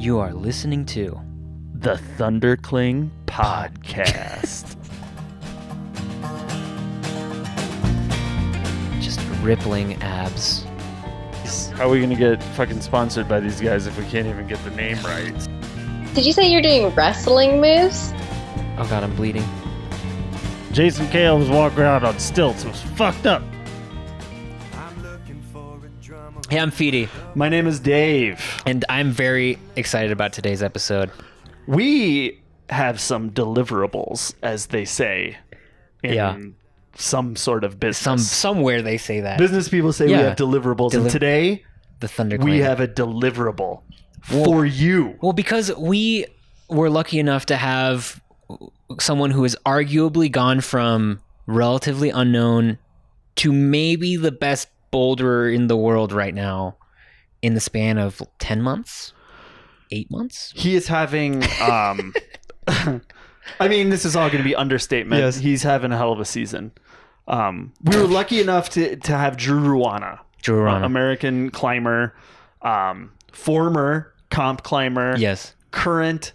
You are listening to The Thundercling Podcast. just rippling abs. How are we gonna get fucking sponsored by these guys if we can't even get the name right? Did you say you're doing wrestling moves? Oh god, I'm bleeding. Jason Kehl was walking around on stilts. It was fucked up. Hey, I'm Feedy, My name is Dave. and I'm very excited about today's episode. We have some deliverables, as they say, in Yeah. some sort of business. Some somewhere they say that business people say we have deliverables, and today the Thunder we have a deliverable for you. Well, because we were lucky enough to have someone who has arguably gone from relatively unknown to maybe the best boulderer in the world right now in the span of 10 months, 8 months. He is having. Um, I mean, this is all going to be understatement. Yes. He's having a hell of a season. Um, we were lucky enough to to have Drew Ruana, Drew Rana. American climber, um, former comp climber, yes. current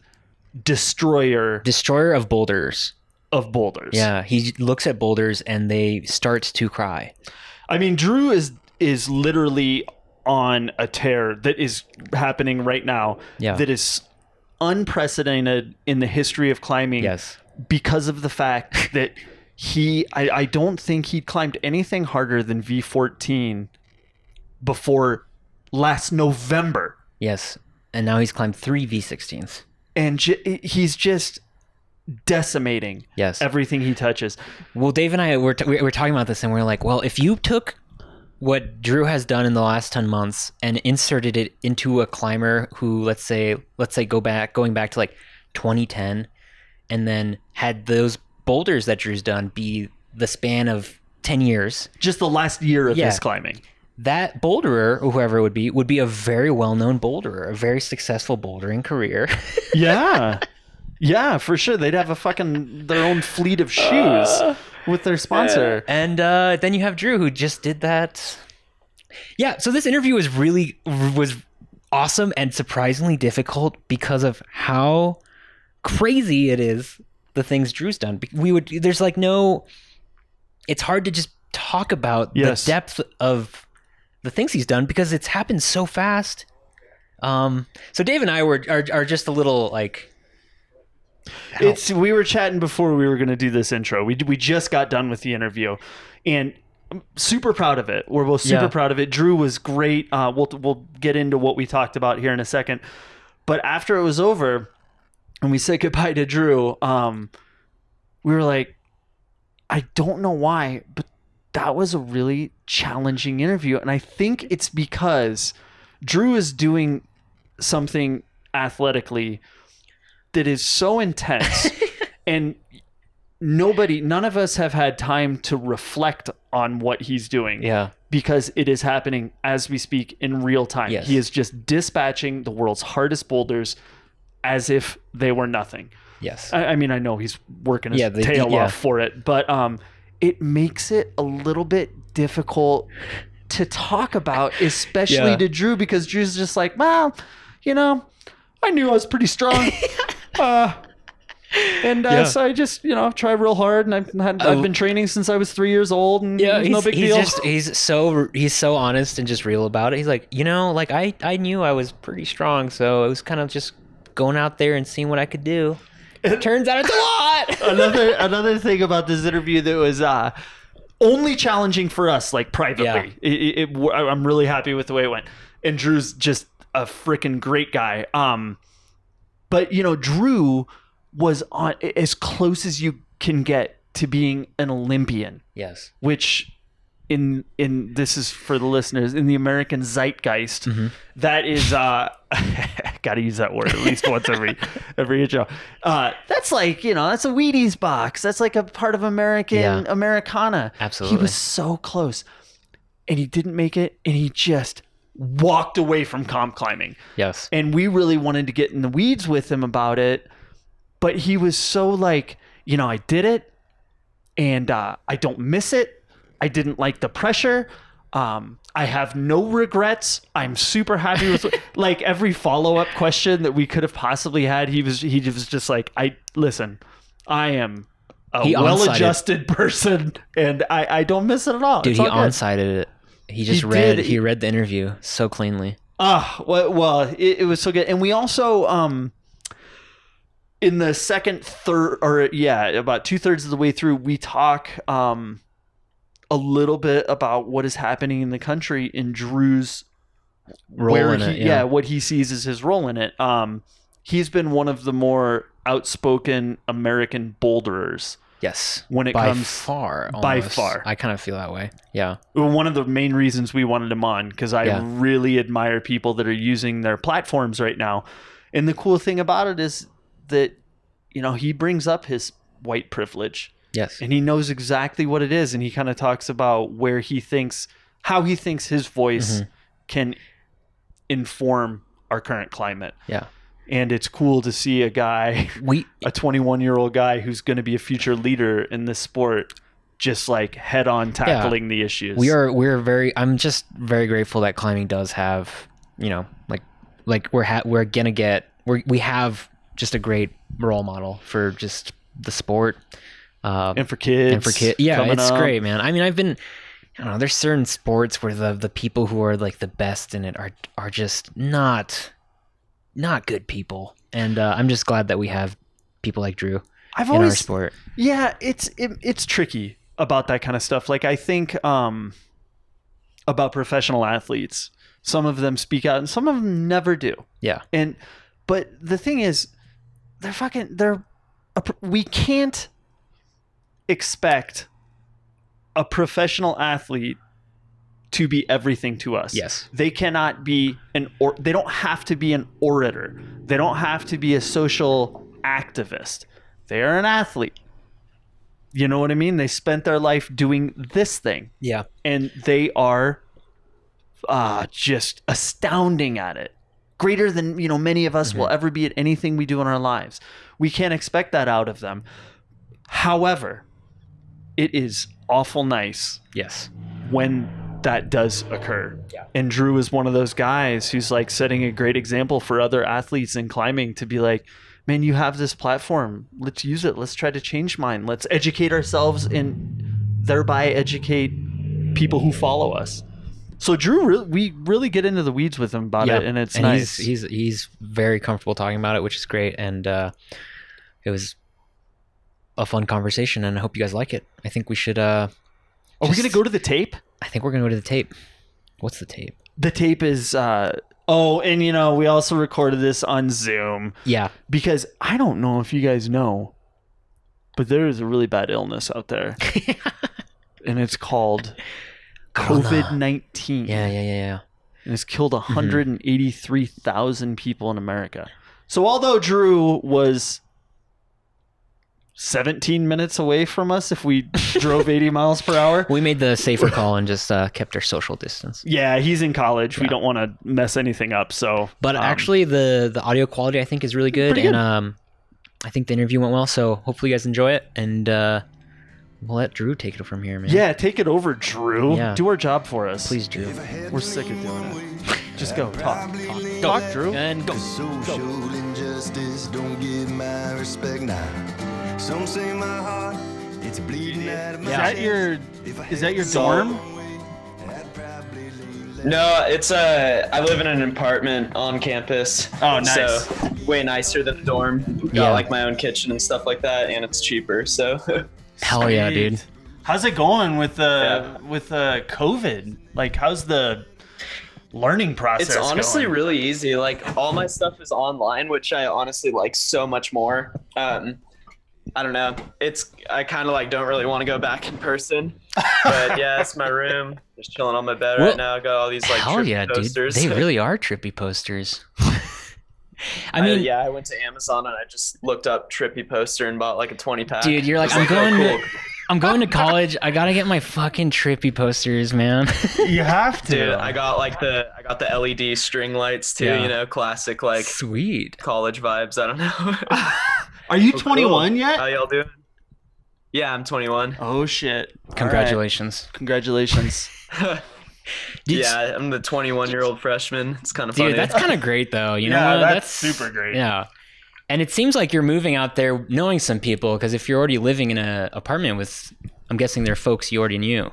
destroyer Destroyer of boulders. of boulders. Yeah, he looks at boulders and they start to cry. I mean, Drew is is literally on a tear that is happening right now. Yeah. That is unprecedented in the history of climbing. Yes. Because of the fact that he, I, I don't think he'd climbed anything harder than V14 before last November, Yes. And now he's climbed 3 V16s. and j- he's just decimating Yes. everything he touches. Well, Dave and I were, t- we were talking about this, and we are like, well, if you took what Drew has done in the last ten months and inserted it into a climber who, let's say, let's say, go back, going back to like 2010, and then had those boulders that Drew's done be the span of 10 years, Just the last year of Yeah. his climbing. that boulderer, or whoever it would be, would be a very well-known boulderer, a very successful bouldering career. Yeah. Yeah, for sure. They'd have a fucking their own fleet of shoes uh, with their sponsor. And uh, then you have Drew, who just did that. Yeah. So this interview was really was awesome and surprisingly difficult because of how crazy it is. The things Drew's done. We would. There's like no. It's hard to just talk about Yes. the depth of the things he's done because it's happened so fast. Um. So Dave and I were are, are just a little like. It's we were chatting before we were going to do this intro. We we just got done with the interview and I'm super proud of it. We're both super Yeah. proud of it. Drew was great. Uh, we'll we'll get into what we talked about here in a second. But after it was over and we said goodbye to Drew, um, we were like, I don't know why, but that was a really challenging interview. And I think it's because Drew is doing something athletically that is so intense and nobody none of us have had time to reflect on what he's doing Yeah. because it is happening as we speak in real time Yes. he is just dispatching the world's hardest boulders as if they were nothing Yes. I, I mean, I know he's working his Yeah, they- tail yeah. off for it, but um, it makes it a little bit difficult to talk about, especially Yeah. to Drew, because Drew's just like, well, you know, I knew I was pretty strong. uh, and uh, Yeah. so I just, you know, try real hard, and I've, had, I've been training since I was three years old, and yeah, he's, no big he's deal. just he's so he's so honest and just real about it. He's like, you know, like I I knew I was pretty strong, so it was kind of just going out there and seeing what I could do. It turns out it's a lot. another another thing about this interview that was uh only challenging for us like privately Yeah. it, it, it- i'm really happy with the way it went and drew's just a freaking great guy um but you know drew was on as close as you can get to being an olympian yes. which in in this is for the listeners in the American zeitgeist that is uh gotta use that word at least once every every intro uh that's like you know that's a Wheaties box that's like a part of American Yeah. Americana Absolutely. he was so close and he didn't make it and he just walked away from comp climbing Yes. and we really wanted to get in the weeds with him about it but he was so like you know i did it and uh, i don't miss it i didn't like the pressure Um, I have no regrets. I'm super happy with like every follow up question that we could have possibly had. He was he was just like, I listen, I am a well adjusted person, and I I don't miss it at all. Dude, It's he all on-sighted it. He just He read. did. He read the interview so cleanly. Ah, well, well it, it was so good, and we also um in the second third or yeah about two thirds of the way through we talk um a little bit about what is happening in the country in Drew's Role where in he, it, yeah. yeah. what he sees as his role in it. Um, he's been one of the more outspoken American boulderers Yes. when it by comes far. by far. I kind of feel that way. Yeah. one of the main reasons we wanted him on because I Yeah. really admire people that are using their platforms right now. And the cool thing about it is that you know he brings up his white privilege Yes. and he knows exactly what it is and he kind of talks about where he thinks how he thinks his voice Mhm. can inform our current climate. Yeah. And it's cool to see a guy, We a 21 year old guy who's going to be a future leader in this sport, just like head on tackling the issues. we are we're very i'm just very grateful that climbing does have you know like like we're ha- we're gonna get we we have just a great role model for just the sport um, and for kids. and for kids yeah it's up. great man i mean i've been i don't know there's certain sports where the the people who are like the best in it are are just not not good people and uh, i'm just glad that we have people like drew I've in our always sport Yeah, it's it, it's tricky about that kind of stuff. Like I think um about professional athletes. Some of them speak out and some of them never do. yeah And but the thing is they're fucking they're a, we can't expect a professional athlete to be everything to us. yes They cannot be an or they don't have to be an orator. They don't have to be a social activist. They are an athlete. You know what I mean? They spent their life doing this thing yeah and they are uh just astounding at it. Greater than, you know, many of us will ever be at anything we do in our lives. We can't expect that out of them. However, it is awful nice yes when that does occur. Yeah. And Drew is one of those guys who's like setting a great example for other athletes in climbing to be like, man, you have this platform. Let's use it. Let's try to change mine. Let's educate ourselves and thereby educate people who follow us. So Drew, really, we really get into the weeds with him about it, and it's and nice. He's, he's he's very comfortable talking about it, which is great. And uh, it was a fun conversation, and I hope you guys like it. I think we should. Uh, Are we gonna go to the tape? I think we're gonna go to the tape. What's the tape? The tape is. uh Oh, and you know, we also recorded this on Zoom. Yeah, because I don't know if you guys know, but there is a really bad illness out there, and it's called Corona. COVID nineteen. yeah, yeah, yeah, yeah. and it's killed hundred and eighty three thousand people in America. So although Drew was seventeen minutes away from us, if we drove eighty miles per hour. We made the safer call and just uh, kept our social distance. Yeah, he's in college. We don't want to mess anything up. So, But um, actually, the the audio quality I think is really good, Pretty and um, I think the interview went well. So hopefully, you guys enjoy it, and uh, we'll let Drew take it from here, man. yeah, take it over, Drew. Yeah. Do our job for us, please, Drew. We're sick of doing it. Just go talk, talk, talk Drew. And go. Social injustice don't get my respect now. Some say my heart, it's bleeding out of my Is that your is that your dorm? No, it's uh I live in an apartment on campus. Oh, nice. So way nicer than the dorm. Got Yeah. like my own kitchen and stuff like that, and it's cheaper. So Hell yeah, dude. How's it going with the with uh, COVID? Like, how's the learning process? it's honestly going? really easy. Like all my stuff is online, which I honestly like so much more. Um, I don't know. It's I kind of like don't really want to go back in person. But yeah, it's my room. Just chilling on my bed Well, right now. Got all these like Hell trippy yeah, posters. dude. They really are trippy posters. I I mean, yeah, I went to Amazon and I just looked up trippy poster and bought like a 20 pack. dude, you're like, I I'm was oh, going cool. to, I'm going to college. I gotta get my fucking trippy posters, man. you have to. Dude, I got like the I got the LED string lights too. Yeah. You know, classic like Sweet. college vibes. I don't know. Are you Oh, 21 cool. yet? How y'all doing? Yeah, I'm 21. oh shit! All right. Congratulations. Congratulations. Yeah, I'm the 21 year old freshman. It's kind of funny. Dude, that's kind of great though. You know Yeah, what? that's super great. Yeah. And it seems like you're moving out there knowing some people because if you're already living in an apartment with, I'm guessing they're folks you already knew,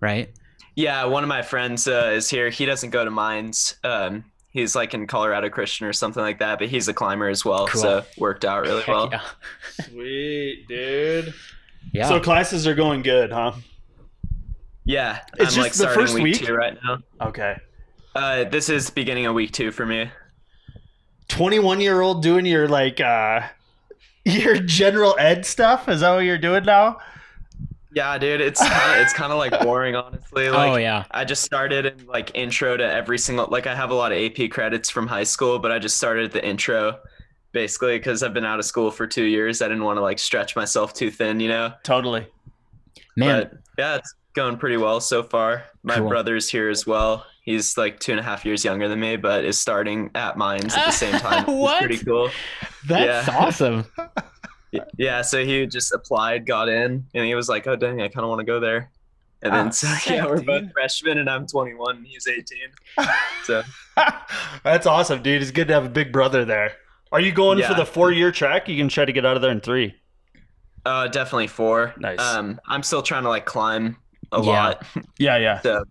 right? Yeah, one of my friends uh, is here. He doesn't go to mines. Um, he's like in Colorado Christian or something like that, but he's a climber as well. Cool. So worked out really Heck well. yeah. Sweet, dude. Yeah. So classes are going good, huh? Yeah, It's I'm just like the starting first week, week? two right now. Okay. Uh, this is beginning of week two for me. 21 year old doing your like uh your general ed stuff is that what you're doing now Yeah, dude, it's kinda, it's kind of like boring, honestly. Oh, like, oh yeah. I just started in like intro to every single like I have a lot of AP credits from high school, but I just started the intro basically because I've been out of school for two years. I didn't want to like stretch myself too thin, you know. totally Man, But yeah, it's going pretty well so far. My Cool. brother's here as well. He's like two and a half years younger than me, but is starting at mines at the same time. It's What? pretty cool. that's yeah. awesome. Yeah, so he just applied, got in, and he was like, "Oh dang, I kind of want to go there." And then Oh, so sick, yeah, we're both freshmen, and I'm 21, and he's 18. So that's awesome dude it's good to have a big brother there are you going for the four year track you can try to get out of there in three uh, definitely four. Nice. Um, I'm still trying to like climb a Yeah. lot. yeah yeah so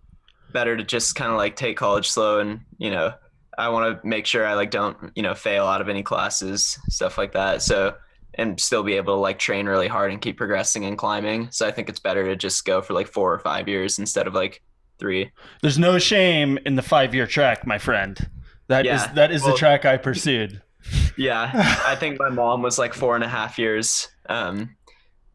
better to just kind of like take college slow, and you know, I want to make sure I like don't you know fail out of any classes, stuff like that. So and still be able to like train really hard and keep progressing and climbing. So I think it's better to just go for like four or five years instead of like three. there's no shame in the five year track my friend That is Yeah. that is the track i pursued Yeah, I think my mom was like four and a half years. Um,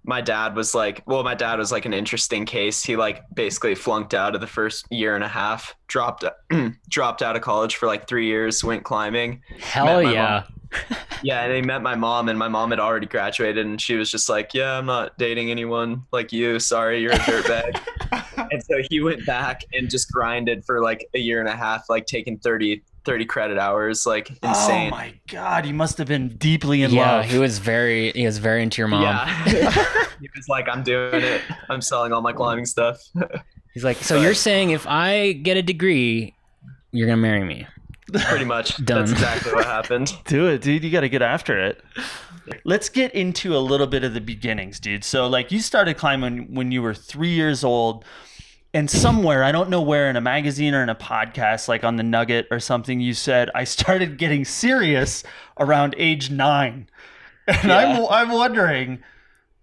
my dad was like, well, my dad was like an interesting case. He like basically flunked out of the first year and a half, dropped dropped out of college for like three years, went climbing. Hell yeah. Yeah, and they met my mom, and my mom had already graduated, and she was just like, "Yeah, I'm not dating anyone like you. Sorry, you're a dirtbag." and so he went back and just grinded for like a year and a half, like taking 30, 30 credit hours, like oh insane. oh my god he must have been deeply in yeah, love he was very he was very into your mom. Yeah. he was like, I'm doing it. I'm selling all my climbing stuff. He's like, so you're saying if I get a degree, you're gonna marry me? Pretty much. Done. That's exactly what happened. Do it, dude. You got to get after it. Let's get into a little bit of the beginnings, dude. So, like, you started climbing when you were three years old, and somewhere, I don't know where, in a magazine or in a podcast, like on the Nugget or something, you said, I started getting serious around age nine. And I'm, I'm wondering,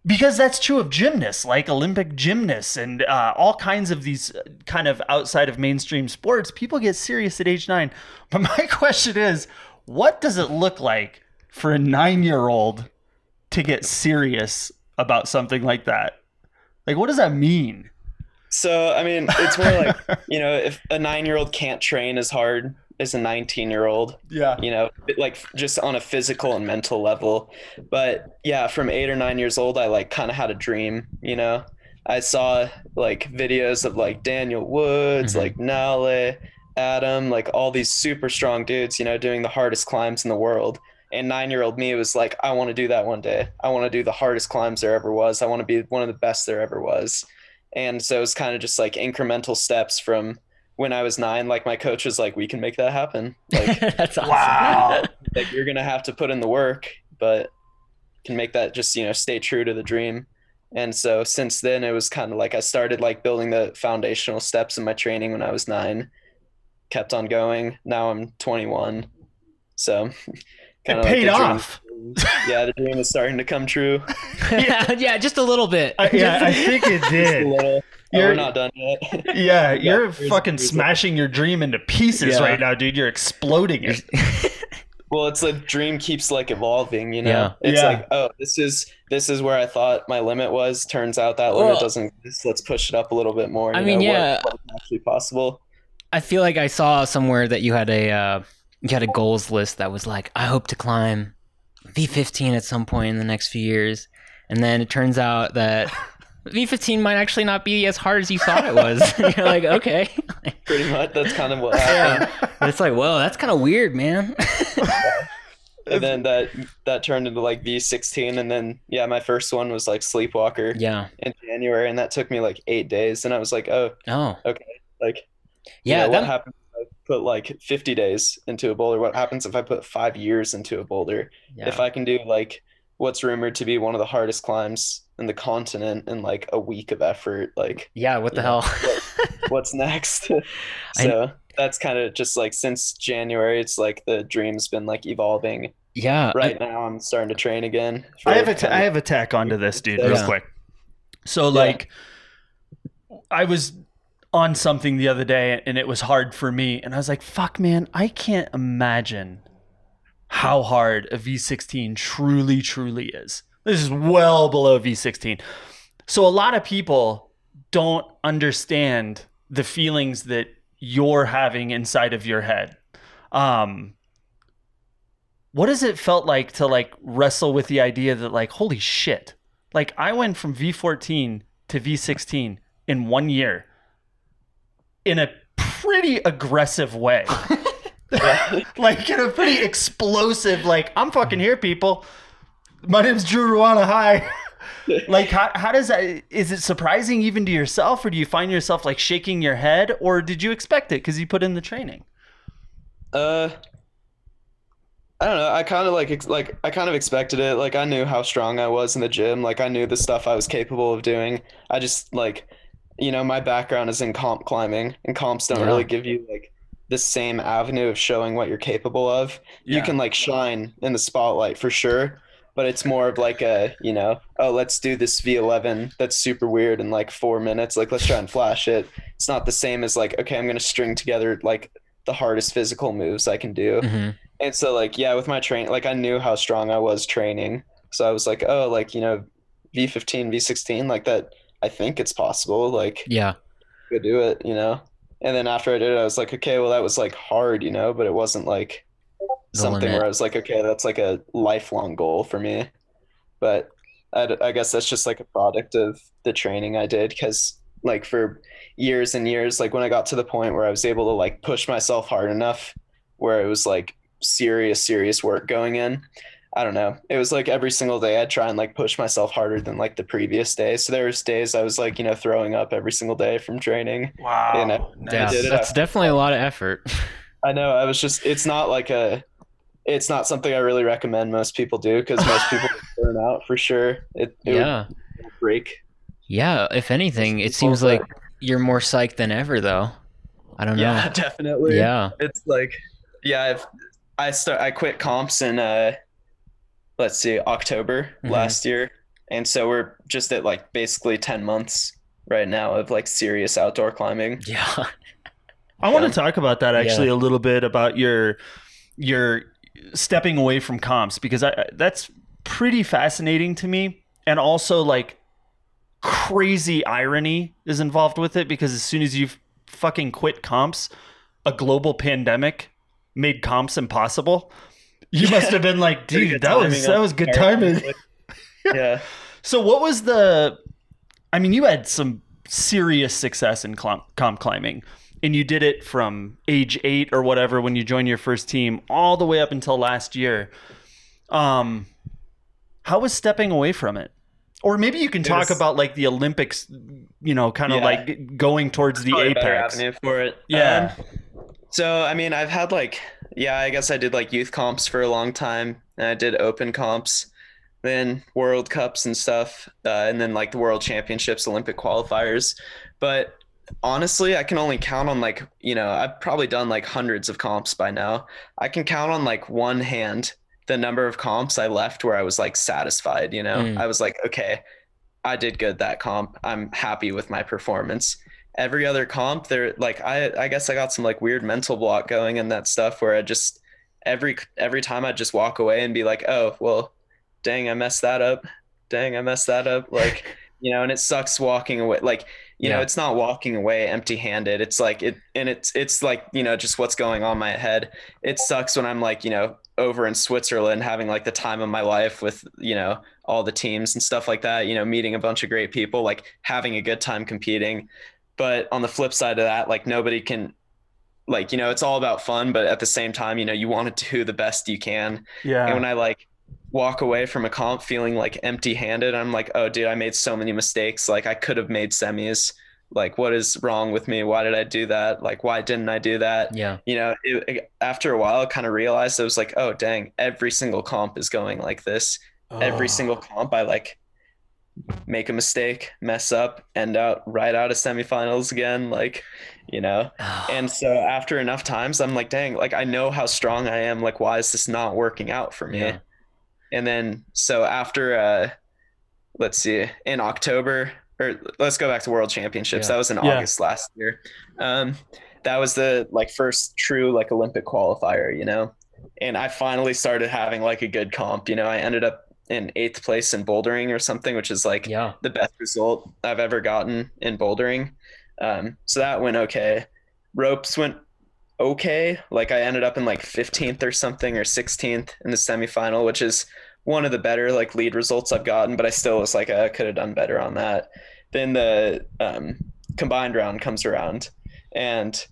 because that's true of gymnasts, like Olympic gymnasts and uh, all kinds of these uh, kind of outside of mainstream sports, people get serious at age nine. But my question is, what does it look like for a nine year old to get serious about something like that? Like, what does that mean? So, I mean, it's more like, you know, if a nine year old can't train as hard as a 19 year old, Yeah. you know, like just on a physical and mental level. But yeah, from eight or nine years old, I like kind of had a dream, you know. I saw like videos of like Daniel Woods, Mhm. like Nalle, Adam, like all these super strong dudes, you know, doing the hardest climbs in the world. And nine year old me was like, I want to do that one day. I want to do the hardest climbs there ever was. I want to be one of the best there ever was. And so it's kind of just like incremental steps from when I was nine. Like my coach was like, we can make that happen. Like, That's awesome. Wow. like you're gonna have to put in the work, but can make that just you know stay true to the dream. And so since then, it was kind of like I started like building the foundational steps in my training when I was nine, kept on going. Now I'm 21, so It kinda paid the dream- off. Yeah, the dream is starting to come true. yeah, yeah, just a little bit. I, yeah, I think it did. little. Oh, You're- we're not done yet. Yeah, you're there's- fucking smashing your dream into pieces Yeah. right now, dude. You're exploding it. well it's like dream keeps like evolving you know Yeah. it's Yeah. like oh this is this is where i thought my limit was turns out that limit Well- doesn't exist let's push it up a little bit more I mean, know, what- yeah. what's actually possible I feel like I saw somewhere that you had a uh, you had a goals list that was like, I hope to climb V15 at some point in the next few years, and then it turns out that V15 might actually not be as hard as you thought it was. You're like, okay, pretty much that's kind of what happened but it's like, well, that's kind of weird, man. and then that that turned into like v16 and then yeah my first one was like sleepwalker yeah. in january and that took me like eight days and i was like oh Oh, Okay. like You Yeah, know, that- what I put like 50 days into a boulder? What happens if I put five years into a boulder? yeah. If I can do like what's rumored to be one of the hardest climbs in the continent in like a week of effort, like yeah, what the Yeah. hell? what's next? I- so that's kind of just like since January, it's like the dream's been like evolving. yeah, I- Right now, I'm starting to train again. I have a for I have a tack onto this, dude, Yeah. real quick. So like, I was on something the other day, and it was hard for me, and I was like, "Fuck, man, I can't imagine how hard a V16 truly, truly is. This is well below V16. So a lot of people don't understand the feelings that you're having inside of your head. Um, what has it felt like to like wrestle with the idea that like holy shit like i went from v14 to v16 in one year in a pretty aggressive way like in a pretty explosive like i'm fucking here people my name's drew ruana hi like how, how does that is it surprising even to yourself or do you find yourself like shaking your head or did you expect it because you put in the training Uh, I don't know. I kind of like like I kind of expected it. Like I knew how strong I was in the gym. Like I knew the stuff I was capable of doing. I just like, you know, my background is in comp climbing, and comps don't Yeah. really give you like the same avenue of showing what you're capable of. You can like shine in the spotlight for sure, but it's more of like a, you know, oh, let's do this V11 that's super weird in like four minutes. Like let's try and flash it. It's not the same as like, okay, I'm gonna string together like the hardest physical moves I can do. Mhm. And so like yeah, with my train like I knew how strong I was training. So I was like, oh, like, you know, V15, V16, like that I think it's possible. Like yeah, go do it, you know. And then after I did it, I was like, okay, well that was like hard, you know, but it wasn't like The something limit. where I was like, okay, that's like a lifelong goal for me. But I guess that's just like a product of the training I did because like for years and years, like when I got to the point where I was able to like push myself hard enough where it was like serious, serious work going in. I don't know. It was like every single day I'd try and like push myself harder than like the previous day. So there was days I was like, you know, throwing up every single day from training. wow You know, yeah. did it. That's definitely a lot of effort. I know. I was just. It's not like a. It's not something I really recommend most people do because most people get burn out for sure. It, it yeah, would break. yeah. If anything, it seems like you're more psyched than ever, though. I don't know. Yeah, definitely. Yeah. It's like, yeah. I've I start. I quit comps and, uh, let's see, October Mhm. last year, and so we're just at like basically ten months right now of like serious outdoor climbing. Yeah. I want to talk about that actually a little bit about your your stepping away from comps because I that's pretty fascinating to me and also like crazy irony is involved with it because as soon as you fucking quit comps a global pandemic made comps impossible you must have been like dude that was that was good timing yeah. so what was the I mean you had some serious success in comp climbing and you did it from age 8 or whatever when you joined your first team all the way up until last year. Um how was stepping away from it? Or maybe you can It talk was- about like the Olympics, you know, kind of Yeah. like going towards the Probably a better apex. avenue for it. Yeah. Um, so I mean, I've had like, yeah, I guess I did like youth comps for a long time, and I did open comps, then World Cups and stuff, uh, and then like the World Championships, Olympic qualifiers. But honestly, I can only count on like, you know, I've probably done like hundreds of comps by now. I can count on like one hand the number of comps I left where I was like satisfied. You know, Mm. I was like, okay, I did good that comp. I'm happy with my performance every other comp there like i i guess i got some like weird mental block going and that stuff where i just every every time i just walk away and be like oh well dang i messed that up. Dang i messed that up. Like you know and it sucks walking away like you know it's not walking away empty handed it's like it and it's it's like you know just what's going on in my head. It sucks when i'm like you know over in switzerland having like the time of my life with you know all the teams and stuff like that you know meeting a bunch of great people like having a good time competing but on the flip side of that like nobody can like you know it's all about fun but at the same time you know you want to do the best you can. Yeah. and when i like walk away from a comp feeling like empty handed i'm like oh dude i made so many mistakes. Like i could have made semis. Like what is wrong with me? Why did i do that? Like why didn't i do that? Yeah. you know it, it- after a while i kind of realized it was like oh dang every single comp is going like this. Every Oh. single comp i like make a mistake mess up end out right out of semifinals again like you know? And so after enough times i'm like dang like i know how strong i am. Like why is this not working out for me? Yeah. and then so after uh let's see in october or let's go back to world championships. Yeah. that was in Yeah. august last year. Um that was the like first true like olympic qualifier you know? And i finally started having like a good comp you know? I ended up in eighth place in bouldering or something which is like yeah. the best result I've ever gotten in bouldering. Um, so that went okay. Ropes went okay. Like I ended up in like 15th or something or 16th in the semifinal, which is one of the better like lead results I've gotten, but I still was like, I could have done better on that. Then the um, combined round comes around and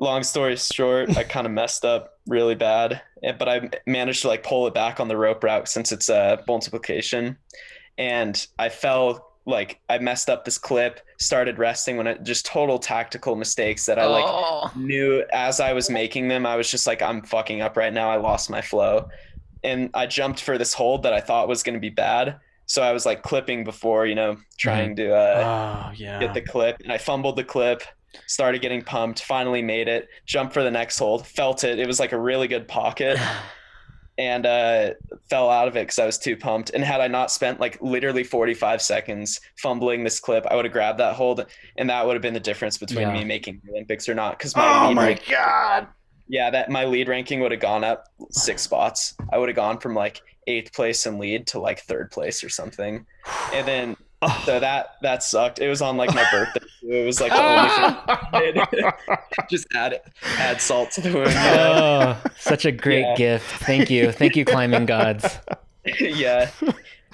long story short, I kind of messed up really bad, but I managed to like pull it back on the rope route since it's a multiplication, and I fell like I messed up this clip, started resting when it just total tactical mistakes that I like oh. knew as I was making them, I was just like, I'm fucking up right now. I lost my flow. And I jumped for this hold that I thought was going to be bad. So I was like clipping before, you know, trying to uh, oh yeah. get the clip. And I fumbled the clip, started getting pumped, finally made it, jumped for the next hold, felt it. It was like a really good pocket and uh, fell out of it because I was too pumped. And had I not spent like literally 45 seconds fumbling this clip, I would have grabbed that hold, and that would have been the difference between Yeah. me making the Olympics or not. Because my oh lead my rank, god. yeah, that my lead ranking would have gone up six spots. I would have gone from like eighth place in lead to like third place or something, and then Oh. so that that sucked. It was on like my birthday. too. It was like the only thing just add add salt to the wound. oh, such a great Yeah. gift. Thank you. Thank you, climbing gods. yeah.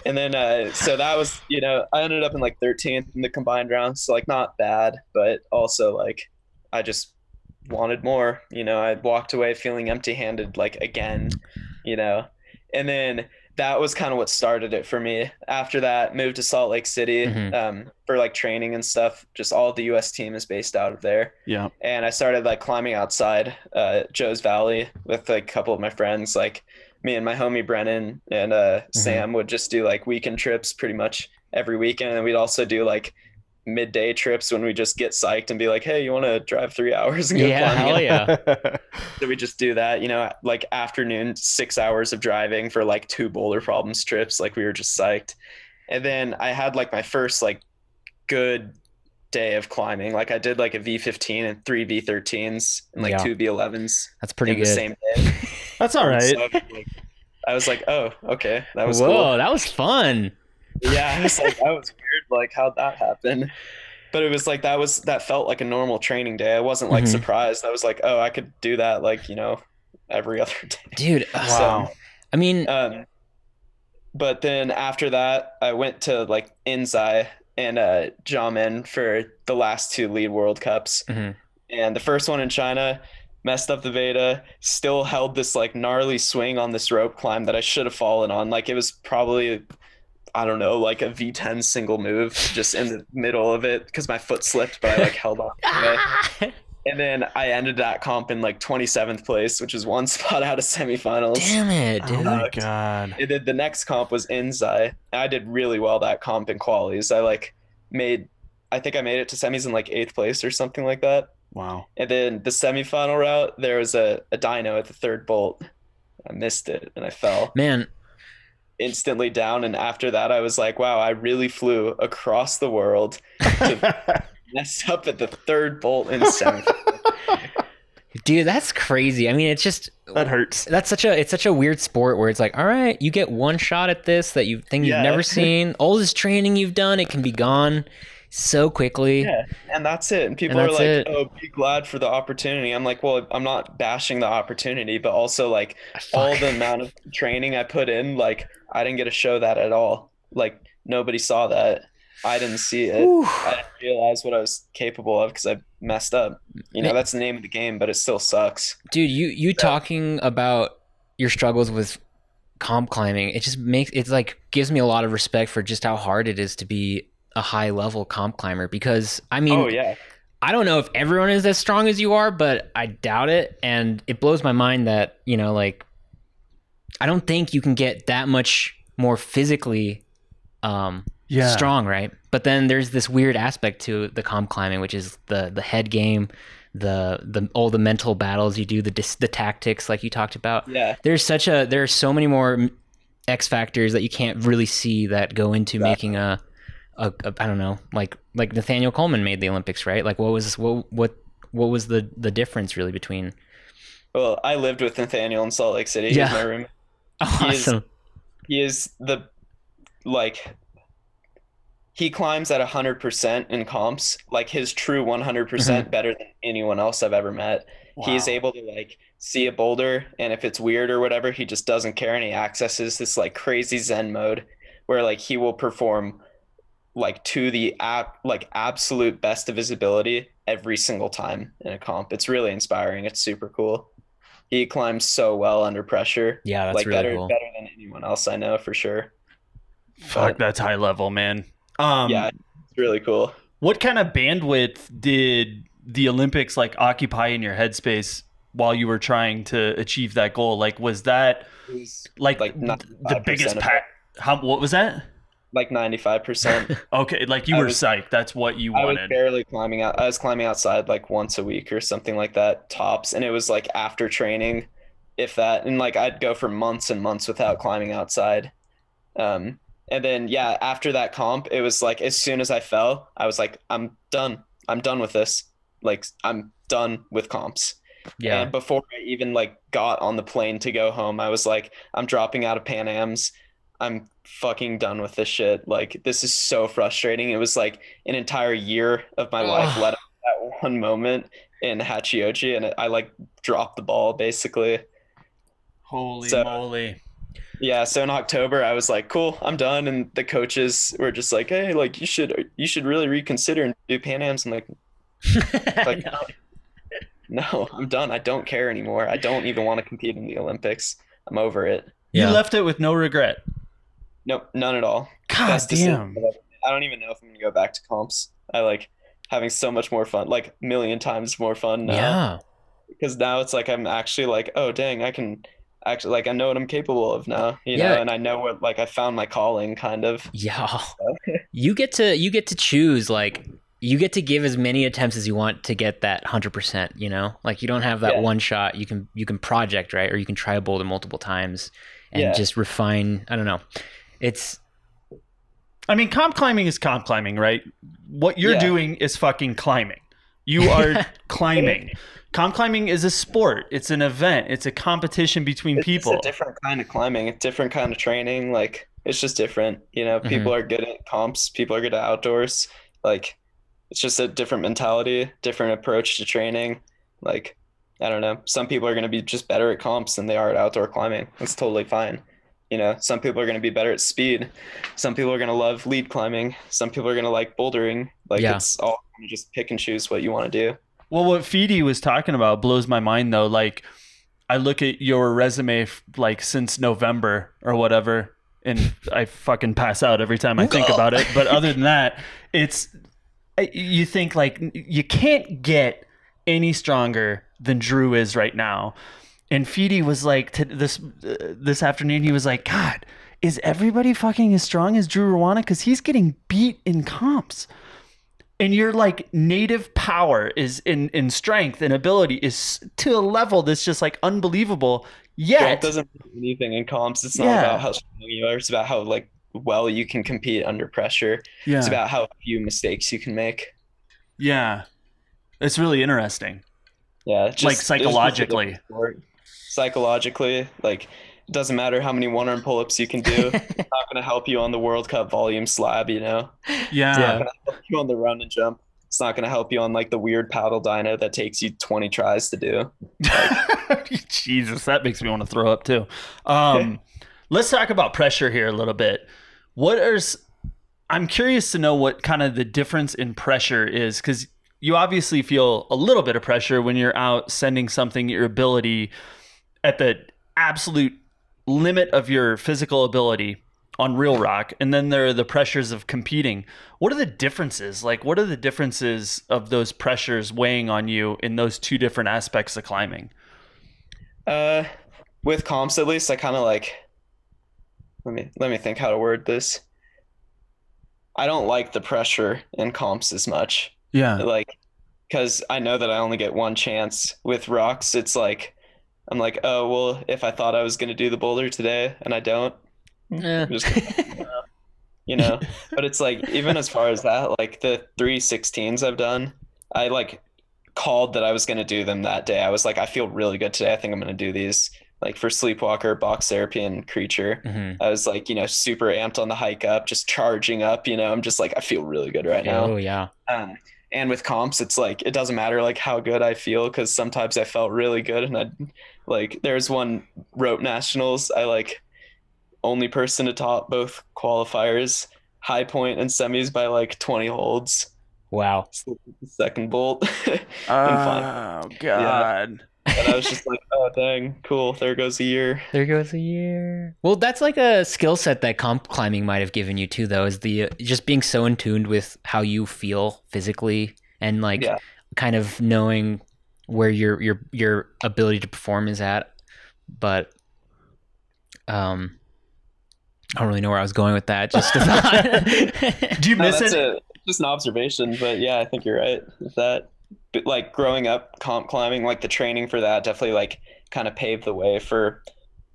And then uh so that was, you know, I ended up in like 13th in the combined rounds, so like not bad, but also like I just wanted more, you know, I walked away feeling empty-handed like again, you know. And then that was kind of what started it for me. After that, moved to Salt Lake City Mhm. um, for like training and stuff. Just all the U.S. team is based out of there Yeah. and I started like climbing outside uh, Joe's Valley with like a couple of my friends. Like me and my homie Brennan and uh, Sam would just do like weekend trips pretty much every weekend, and we'd also do like midday trips when we just get psyched and be like, "Hey, you want to drive three hours and go Yeah, climbing?" hell yeah. So we just do that, you know, like afternoon six hours of driving for like two boulder problems trips. Like we were just psyched. And then I had like my first like good day of climbing. Like I did like a V15 and three V13s and like Yeah. two V11s That's pretty good. the same day. That's all right. So, like, I was like, oh, okay, that was Whoa, cool. that was fun. Yeah, I was like, that was weird. Like, how'd that happen? But it was like that was that felt like a normal training day. I wasn't like Mhm. surprised. I was like, oh, I could do that like you know every other day. Dude, Wow. I mean, Um, but then after that, I went to like Inzai and uh, Xiamen for the last two lead World Cups. Mhm. And the first one in China, messed up the Veda, still held this like gnarly swing on this rope climb that I should have fallen on. Like it was probably, I don't know, like a V10 single move just in the middle of it because my foot slipped, but I like held on. And then I ended that comp in like 27th place, which is one spot out of semifinals. damn it, oh, oh my god. And then the next comp was Inzai. I did really well that comp in qualies. I like made, I think I made it to semis in like eighth place or something like that. Wow. And then the semifinal route, there was a, a dyno at the third bolt. I missed it and I fell Man, instantly down. And after that, I was like, wow, I really flew across the world to mess up at the third bolt in semifinal. dude, that's crazy. I mean, it's just that hurts. that's such a it's such a weird sport where it's like, all right, you get one shot at this that you think you've Yeah. never seen. All this training you've done, it can be gone so quickly. Yeah, and that's it. And people And are like, it. "Oh, be glad for the opportunity." I'm like, "Well, I'm not bashing the opportunity, but also like all the amount of training I put in, like I didn't get to show that at all. Like nobody saw that. I didn't see it. Whew. I didn't realize what I was capable of because I messed up. You know, that's the name of the game, but it still sucks. dude you you talking about your struggles with comp climbing it just makes it's like gives me a lot of respect for just how hard it is to be a high level comp climber because I mean oh yeah. I don't know if everyone is as strong as you are, but I doubt it. And it blows my mind that, you know, like, I don't think you can get that much more physically um, Yeah. strong, right? But then there's this weird aspect to the comp climbing, which is the the head game, the the all the mental battles you do, the dis, the tactics like you talked about. Yeah. There's such a there are so many more X factors that you can't really see that go into making a, a, a I don't know like like Nathaniel Coleman made the Olympics right like what was what what what was the the difference really between Well, I lived with Nathaniel in Salt Lake City. Yeah. He's my room. He is- awesome He is the like he climbs at 100% in comps, like his true 100% Mm-hmm. better than anyone else I've ever met. He's Wow. able to like see a boulder and if it's weird or whatever, he just doesn't care and he accesses this like crazy zen mode where like he will perform like to the app like absolute best of his ability every single time in a comp. It's really inspiring. It's super cool. He climbs so well under pressure. yeah that's like really better cool better than anyone else I know for sure. Fuck, that's high level, man. Um, yeah, it's really cool. What kind of bandwidth did the Olympics like occupy in your headspace while you were trying to achieve that goal? Like, was that was like, Like the biggest of pack? How? What was that? Like 95%. Okay, like you I were was- psyched. That's what you wanted. I was barely climbing out. I was climbing outside like once a week or something like that, tops. And it was like after training, if that. And like I'd go for months and months without climbing outside. Um, and then, yeah, after that comp, it was like as soon as I fell, I was like, I'm done. I'm done with this. Like, I'm done with comps. yeah And before I even like got on the plane to go home, I was like, I'm dropping out of Pan Am's. I'm fucking done with this shit. Like this is so frustrating. It was like an entire year of my life Ugh. led up to that one moment in Hachioji, and I like dropped the ball basically. Holy So- moly! Yeah, so in October I was like, cool, I'm done. And the coaches were just like, hey, like you should you should really reconsider and do Pan Am's. I'm like, like No. no, I'm done. I don't care anymore. I don't even want to compete in the Olympics. I'm over it. Yeah. You left it with no regret. Nope, none at all. God Best damn. I've ever made. I don't even know if I'm gonna go back to comps. I like having so much more fun, like a million times more fun now. yeah Because now it's like I'm actually like, oh dang, I can actually like I know what I'm capable of now, you Yeah. know, and I know what like I found my calling kind of. Yeah. You get to you get to choose like you get to give as many attempts as you want to get that 100%, you know? Like you don't have that Yeah. one shot. You can you can project, right? Or you can try a boulder multiple times and Yeah. just refine, I don't know. It's I mean, comp climbing is comp climbing, right? What you're Yeah. doing is fucking climbing. You are climbing. Comp climbing is a sport. It's an event. It's a competition between people. It's a different kind of climbing, a different kind of training. Like it's just different, you know. Mm-hmm. People are good at comps. People are good at outdoors. Like it's just a different mentality, different approach to training. Like I don't know. Some people are going to be just better at comps than they are at outdoor climbing. That's totally fine. You know, some people are going to be better at speed. Some people are going to love lead climbing. Some people are going to like bouldering. Like Yeah. it's all you just pick and choose what you want to do. Well, what Feedy was talking about blows my mind though. Like, I look at your resume like since November or whatever, and I fucking pass out every time I think about it. But other than that, it's you think like you can't get any stronger than Drew is right now. And Feedy was like to this uh, this afternoon. He was like, God, is everybody fucking as strong as Drew Ruana? Because he's getting beat in comps and your like native power is in in strength and ability is to a level that's just like unbelievable Yeah, yet it doesn't mean anything in comps. It's not Yeah. about how strong you are. It's about how like well you can compete under pressure. yeah It's about how few mistakes you can make. yeah it's really interesting Yeah, Like, just- just psychologically. Psychologically, like it doesn't matter how many one arm pull ups you can do. it's not going to help you on the World Cup volume slab. You know, yeah, Yeah. it's not going to help you on the run and jump. It's not going to help you on like the weird paddle dyno that takes you 20 tries to do. jesus that makes me want to throw up too um let's talk about pressure here a little bit what are s- i'm curious to know what kind of the difference in pressure is because you obviously feel a little bit of pressure when you're out sending something your ability at the absolute limit of your physical ability on real rock, and then there are the pressures of competing. What are the differences? Like, what are the differences of those pressures weighing on you in those two different aspects of climbing? Uh, with comps at least, I kind of like. Let me let me think how to word this. I don't like the pressure in comps as much. Yeah. Like, because I know that I only get one chance. With rocks, it's like, I'm like, oh well, if I thought I was gonna do the boulder today and I don't. I'm just gonna, you know. But it's like even as far as that, like the three sixteens I've done, I like called that I was gonna do them that day. I was like, I feel really good today. I think I'm gonna do these. Like for Sleepwalker, Box Therapy, and Creature. Mhm. I was like, you know, super amped on the hike up, just charging up. You know, I'm just like, I feel really good right now. Oh yeah. Um, and with comps, it's like it doesn't matter like how good I feel because sometimes I felt really good, and I like there's one rope nationals. I like only person to top both qualifiers, high point and semis by like 20 holds. Wow. Second bolt. Oh God. and I was just like, oh dang, cool. There goes a year. There goes a year. Well, that's like a skill set that comp climbing might have given you too, though, is the uh, just being so in tuned with how you feel physically and like Yeah. kind of knowing where your your your ability to perform is at. But um, I don't really know where I was going with that. Just a thought. Do you No, miss that's it? a, just an observation, but yeah, I think you're right with that. But like growing up comp climbing, like the training for that definitely like kind of paved the way for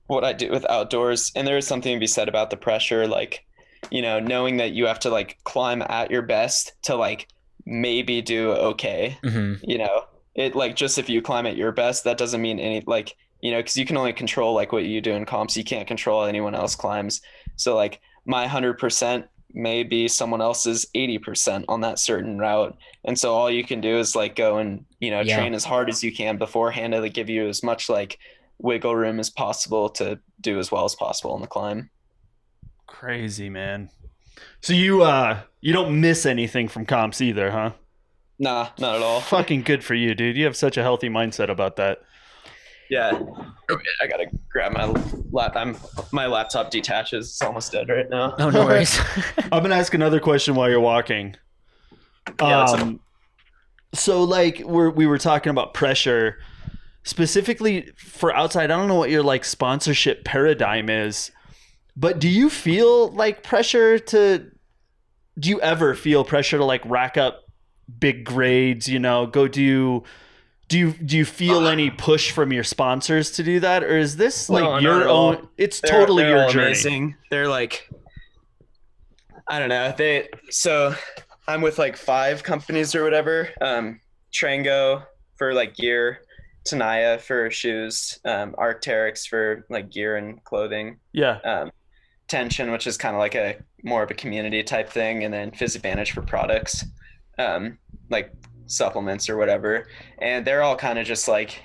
what I do with outdoors. And there is something to be said about the pressure, like, you know, knowing that you have to like climb at your best to like maybe do okay. hmm You know, it like just if you climb at your best, that doesn't mean any like you know, because you can only control like what you do in comps. You can't control anyone else climbs. So like my hundred percent may be someone else's eighty percent on that certain route. And so all you can do is like go and you know Yeah. train as hard as you can beforehand to give you as much like wiggle room as possible to do as well as possible on the climb. Crazy man. So you uh you don't miss anything from comps either, huh? Nah, not at all. Fucking good for you, dude. You have such a healthy mindset about that. Yeah, I gotta grab my lap. I'm my laptop detaches. It's almost dead right now. Oh no worries. I'm gonna ask another question while you're walking. Yeah, what's up? Um, so like we're we were talking about pressure, specifically for outside. I don't know what your like sponsorship paradigm is, but do you feel like pressure to? Do you ever feel pressure to like rack up big grades? You know, go do. Do you do you feel any push from your sponsors to do that, or is this like No, your own? It's They're- totally they're your journey. Amazing. They're like, I don't know. They so I'm with like five companies or whatever. Um, Trango for like gear, Tenaya for shoes, um, Arcteryx for like gear and clothing, Yeah. um, Tension, which is kind of like a more of a community type thing, and then Physadvantage for products, um, like supplements or whatever. And they're all kind of just like,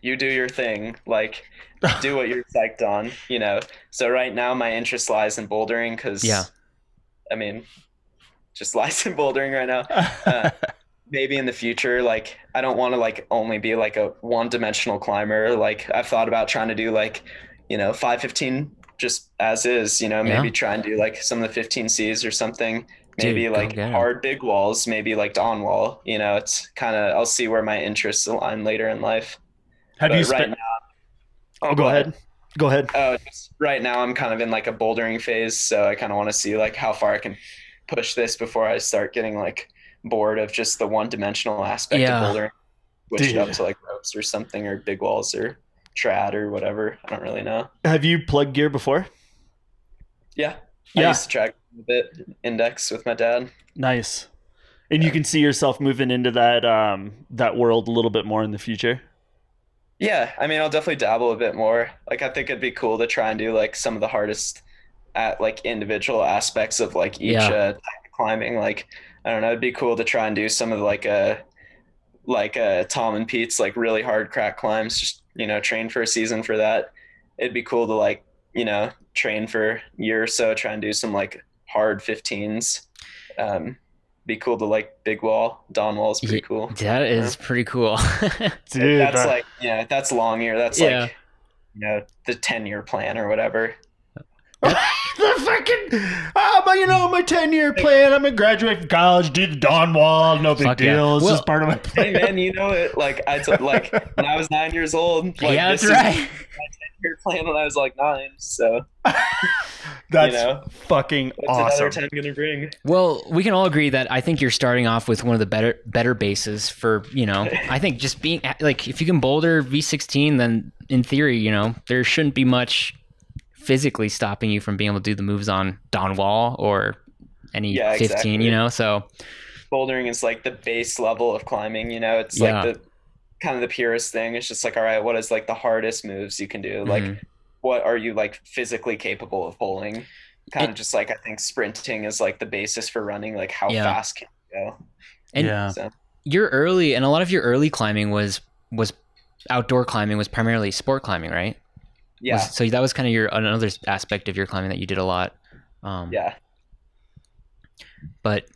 you do your thing, like do what you're psyched on, you know. So right now my interest lies in bouldering because, Yeah. I mean, just lies in bouldering right now. Uh, maybe in the future like i don't want to like only be like a one dimensional climber like i've thought about trying to do like you know 515 just as is you know maybe Yeah. try and do like some of the 15cs or something maybe Dude, like hard big walls maybe like dawn wall you know it's kind of i'll see where my interests align later in life Have But you right spent? now oh, go ahead. Go ahead. oh just right now i'm kind of in like a bouldering phase so i kind of want to see like how far i can push this before i start getting like bored of just the one dimensional aspect Yeah. of bouldering switch it up to like ropes or something or big walls or trad or whatever i don't really know Have you plugged gear before? yeah Yeah. i used to trad a bit index with my dad Nice. And you can see yourself moving into that um that world a little bit more in the future. yeah i mean i'll definitely dabble a bit more like i think it'd be cool to try and do like some of the hardest at like individual aspects of like each Yeah. uh, climbing like i don't know it'd be cool to try and do some of like uh like uh tom and pete's like really hard crack climbs just you know train for a season for that it'd be cool to like you know train for a year or so try and do some like hard 15s um be cool to like big wall Dawn Wall's pretty Ye- cool that is pretty cool. Dude, that's like yeah, that's long year. That's Yeah. like you know the ten year plan or whatever. the fucking, oh, my, you know, my 10 year plan. I'm going to graduate from college, do the Dawn Wall. No big Fuck yeah. deal. It's Well- just part of my Hey plan. man, you know it. Like I took like when I was nine years old. Like, yeah, this that's is right. my ten-year plan when I was like nine. So That's you know, fucking what's awesome. another ten gonna bring? Well, we can all agree that I think you're starting off with one of the better better bases for you know. I think just being like if you can boulder V16, then in theory, you know, there shouldn't be much physically stopping you from being able to do the moves on Dawn Wall or any Yeah, 15. exactly. You know, so Bouldering is like the base level of climbing. You know, it's Yeah. like the kind of the purest thing. It's just like, all right, what is like the hardest moves you can do? Like, Mhm. What are you like physically capable of pulling? Kind It- of just like I think sprinting is like the basis for running. Like, how Yeah. fast can you go? and yeah. So your early and a lot of your early climbing was was outdoor climbing was primarily sport climbing, right? yeah, Was- so that was kind of your another aspect of your climbing that you did a lot. Um, yeah. But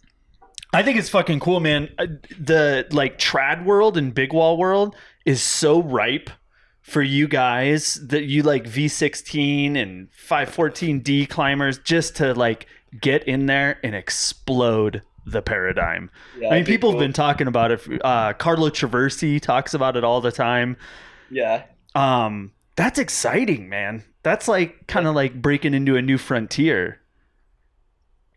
I think it's fucking cool, man. Uh, The like trad world and big wall world is so ripe for you guys that you like V16 and 514D climbers just to like get in there and explode the paradigm. yeah I mean, people have been talking about it. Uh, Carlo Traversi talks about it all the time. Yeah, Um, that's exciting, man. That's like kind of like breaking into a new frontier.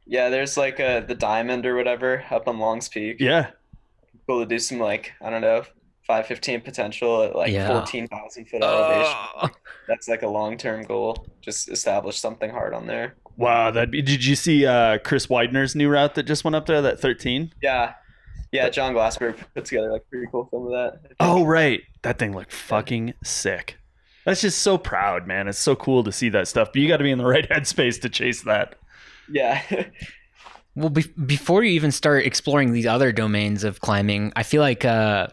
yeah. There's like uh the diamond or whatever up on Longs Peak. Yeah. cool to do some like I don't know, five fifteen potential at like Yeah. fourteen thousand foot elevation. Oh. That's like a long term goal. Just establish something hard on there. Wow, that'd be did you see uh, Chris Weidner's new route that just went up there? That thirteen. Yeah, yeah. Jon Glassberg put together like pretty cool film of that. Oh right, that thing looked fucking sick. That's just so proud, man. It's so cool to see that stuff. But you got to be in the right headspace to chase that. yeah, Well, be- before you even start exploring these other domains of climbing, I feel like, uh,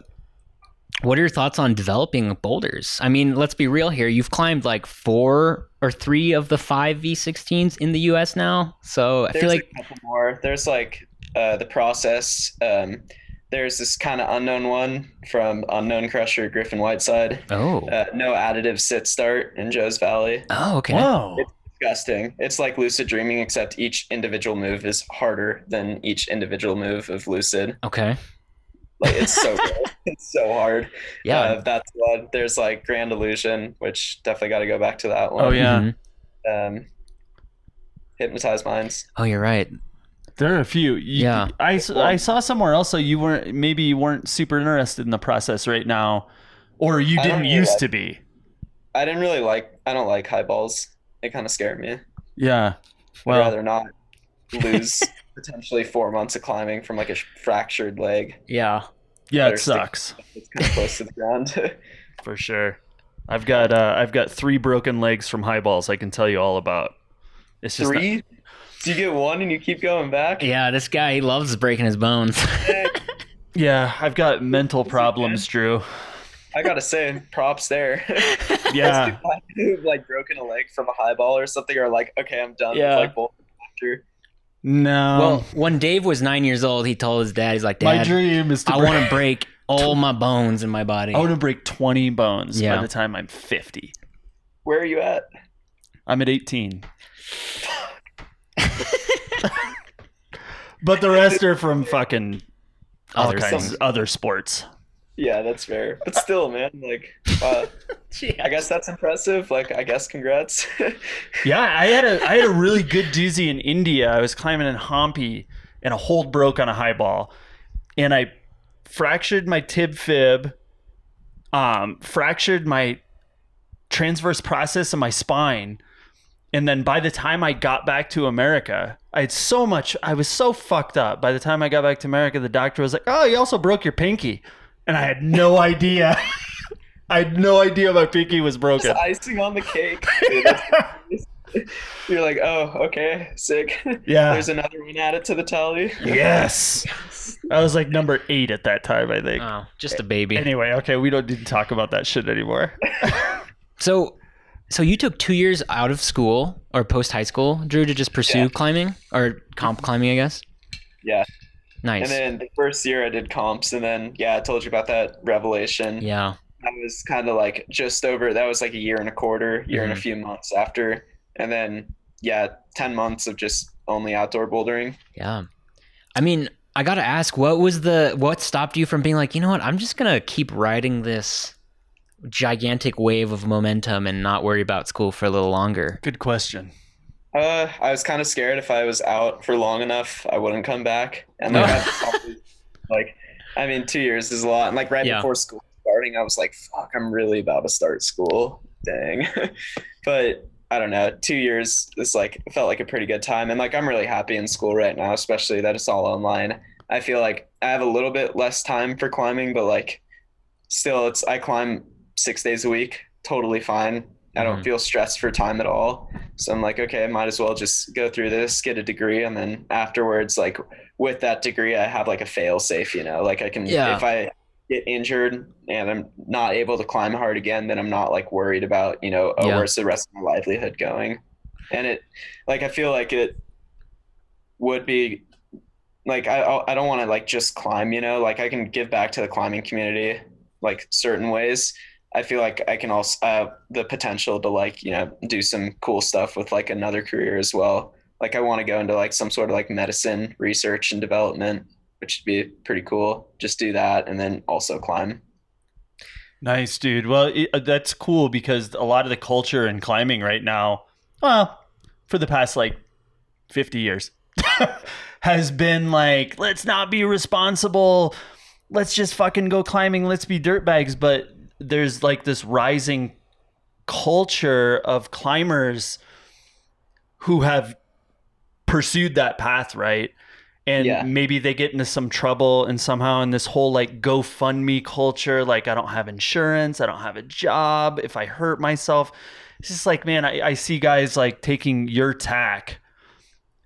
what are your thoughts on developing boulders? I mean, let's be real here. You've climbed like four or three of the five V16s in the US now. So I there's feel like, a couple more. There's like uh, the process. Um, there's this kind of unknown one from unknown crusher Griffin Whiteside. oh, Uh, no additive sit start in Joe's Valley. oh, okay. Whoa. It's disgusting. It's like lucid dreaming, except each individual move is harder than each individual move of lucid. Okay. Like it's so good. it's so hard. Yeah. Uh, that's one. There's like Grand Illusion, which definitely got to go back to that one. Oh, yeah. Mhm. Um, Hypnotized Minds. Oh, you're right. There are a few. You- Yeah. I saw somewhere else. So you weren't maybe you weren't super interested in the process right now, or you didn't really used like- to be. I didn't really like. I don't like high balls. They kind of scare me. Yeah. I'd Well, rather not lose potentially four months of climbing from like a fractured leg. Yeah. yeah, it stick- sucks It's kind of close to the ground. for sure. I've got uh, I've got three broken legs from high balls. I can tell you all about. It's just not- Three. Do you get one and you keep going back? Yeah. This guy, he loves breaking his bones. yeah, I've got mental problems, Drew. I gotta say, props there. Yeah. who've like broken a leg from a high ball or something are like, okay, I'm done Yeah. with like after. No. well, when Dave was nine years old, he told his dad, he's like, my dream is to I want to break all my bones in my body. I want to break 20 bones Yeah. by the time I'm 50. Where are you at? I'm at 18. but the rest are from fucking all Other kinds things. of other sports. Yeah, that's fair. But still, man, like, uh, I guess that's impressive. Like, I guess congrats. Yeah, I had a I had a really good doozy in India. I was climbing in Hampi and a hold broke on a high ball. And I fractured my tib fib, um, fractured my transverse process of my spine. And then by the time I got back to America, I had so much I was so fucked up. By the time I got back to America, the doctor was like, Oh, you also broke your pinky. And I had no idea. I had no idea my pinky was broken. Just icing on the cake. Dude, You're like, oh, okay, sick. Yeah. There's another one added to the tally. Yes. I was like number eight at that time, I think. Oh, just a baby. Anyway, okay, we don't need to talk about that shit anymore. So, so you took two years out of school or post high school, Drew, to just pursue Yeah. climbing or comp climbing, I guess. Yeah. Nice. And then the first year I did comps, and then yeah, I told you about that revelation. yeah. I was kind of like just over. That was like a year and a quarter, year and a Mhm. few months after, and then yeah, ten months of just only outdoor bouldering. Yeah. I mean, I got to ask what was the what stopped you from being like, "You know what? I'm just going to keep riding this gigantic wave of momentum and not worry about school for a little longer." Good question. Uh, I was kind of scared if I was out for long enough, I wouldn't come back. And like, I've probably, like, I mean, two years is a lot. And like right Yeah. before school starting, I was like, "Fuck, I'm really about to start school." Dang. but I don't know. Two years is like felt like a pretty good time, and like I'm really happy in school right now, especially that it's all online. I feel like I have a little bit less time for climbing, but like still, it's I climb six days a week, totally fine. I don't Mhm. feel stressed for time at all. So I'm like, okay, I might as well just go through this, get a degree, and then afterwards, like with that degree, I have like a fail safe, you know, like I can, Yeah. if I get injured and I'm not able to climb hard again, then I'm not like worried about, you know, oh, Yeah. where's the rest of my livelihood going? And it, like, I feel like it would be like, I, I don't want to like just climb, you know, like I can give back to the climbing community, like certain ways. I feel like I can also uh, the potential to like you know do some cool stuff with like another career as well. Like I want to go into like some sort of like medicine research and development, which would be pretty cool. Just do that and then also climb. Nice, dude. Well, it, uh, that's cool because a lot of the culture in climbing right now, well, for the past like 50 years, has been like, let's not be responsible. Let's just fucking go climbing. Let's be dirtbags. But there's like this rising culture of climbers who have pursued that path, right? And Yeah. maybe they get into some trouble and somehow in this whole like GoFundMe culture, like I don't have insurance, I don't have a job, if I hurt myself. It's just like, man, I, I see guys like taking your tack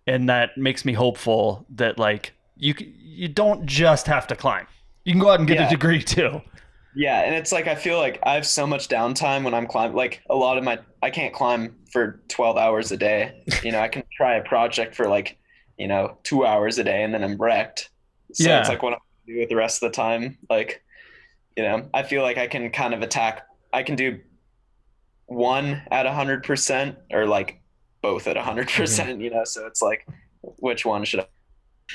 and that makes me hopeful that like you you don't just have to climb. You can go out and get Yeah. a degree too. Yeah, and it's like I feel like I have so much downtime when I'm climbing. Like a lot of my, I can't climb for 12 hours a day. You know, I can try a project for like, you know, two hours a day, and then I'm wrecked. So Yeah. it's like what I'm do with the rest of the time. Like, you know, I feel like I can kind of attack. I can do one at a hundred percent, or like both at a hundred mm-hmm. percent. You know, so it's like, which one should I?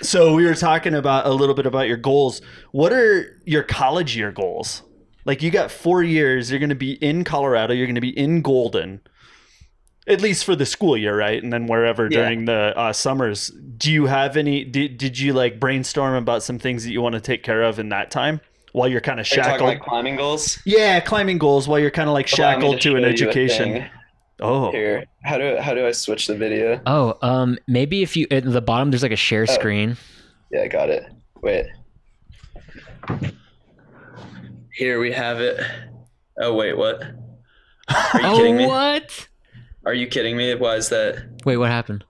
So we were talking about a little bit about your goals. What are your college year goals? Like you got four years. You're going to be in Colorado. You're going to be in Golden, at least for the school year, right? And then wherever Yeah. during the uh, summers. Do you have any? Did, did you like brainstorm about some things that you want to take care of in that time while you're kind of Are you talking shackled? like climbing goals? yeah, climbing goals while you're kind of like Allow shackled to, show an education. Oh, Here, how do how do I switch the video? Oh, um, maybe if you at the bottom there's like a share Oh. screen. Yeah, I got it. Wait. Here we have it. Oh wait, what? Are you Oh, kidding me? what? Are you kidding me? Why is that? Wait, what happened?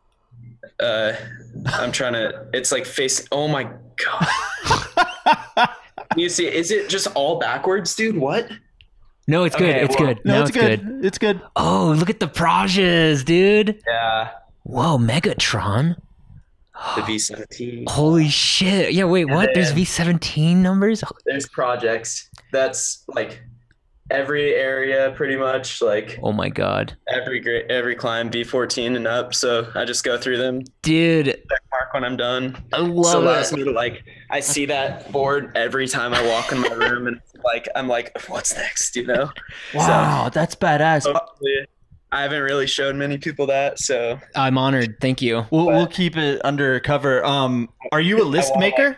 Uh, I'm trying to. It's like face. Oh my god. you see? Is it just all backwards, dude? What? No, it's good. Okay, it's well- good. no, now it's good. It's good. Oh, look at the Prajas, dude. Yeah, Whoa, Megatron. The V17. Holy shit. Yeah, wait, what? There's V17 numbers? There's projects. That's like every area, pretty much. Like Oh my god. every every climb, V14 and up. So I just go through them. Dude, mark when I'm done. I so love allows it. me to like I see that board every time I walk in my room and like I'm like, what's next? You know? Wow, that's badass. Hopefully, I haven't really showed many people that, so I'm honored. Thank you. We'll, we'll keep it under cover. Um, are you a list maker?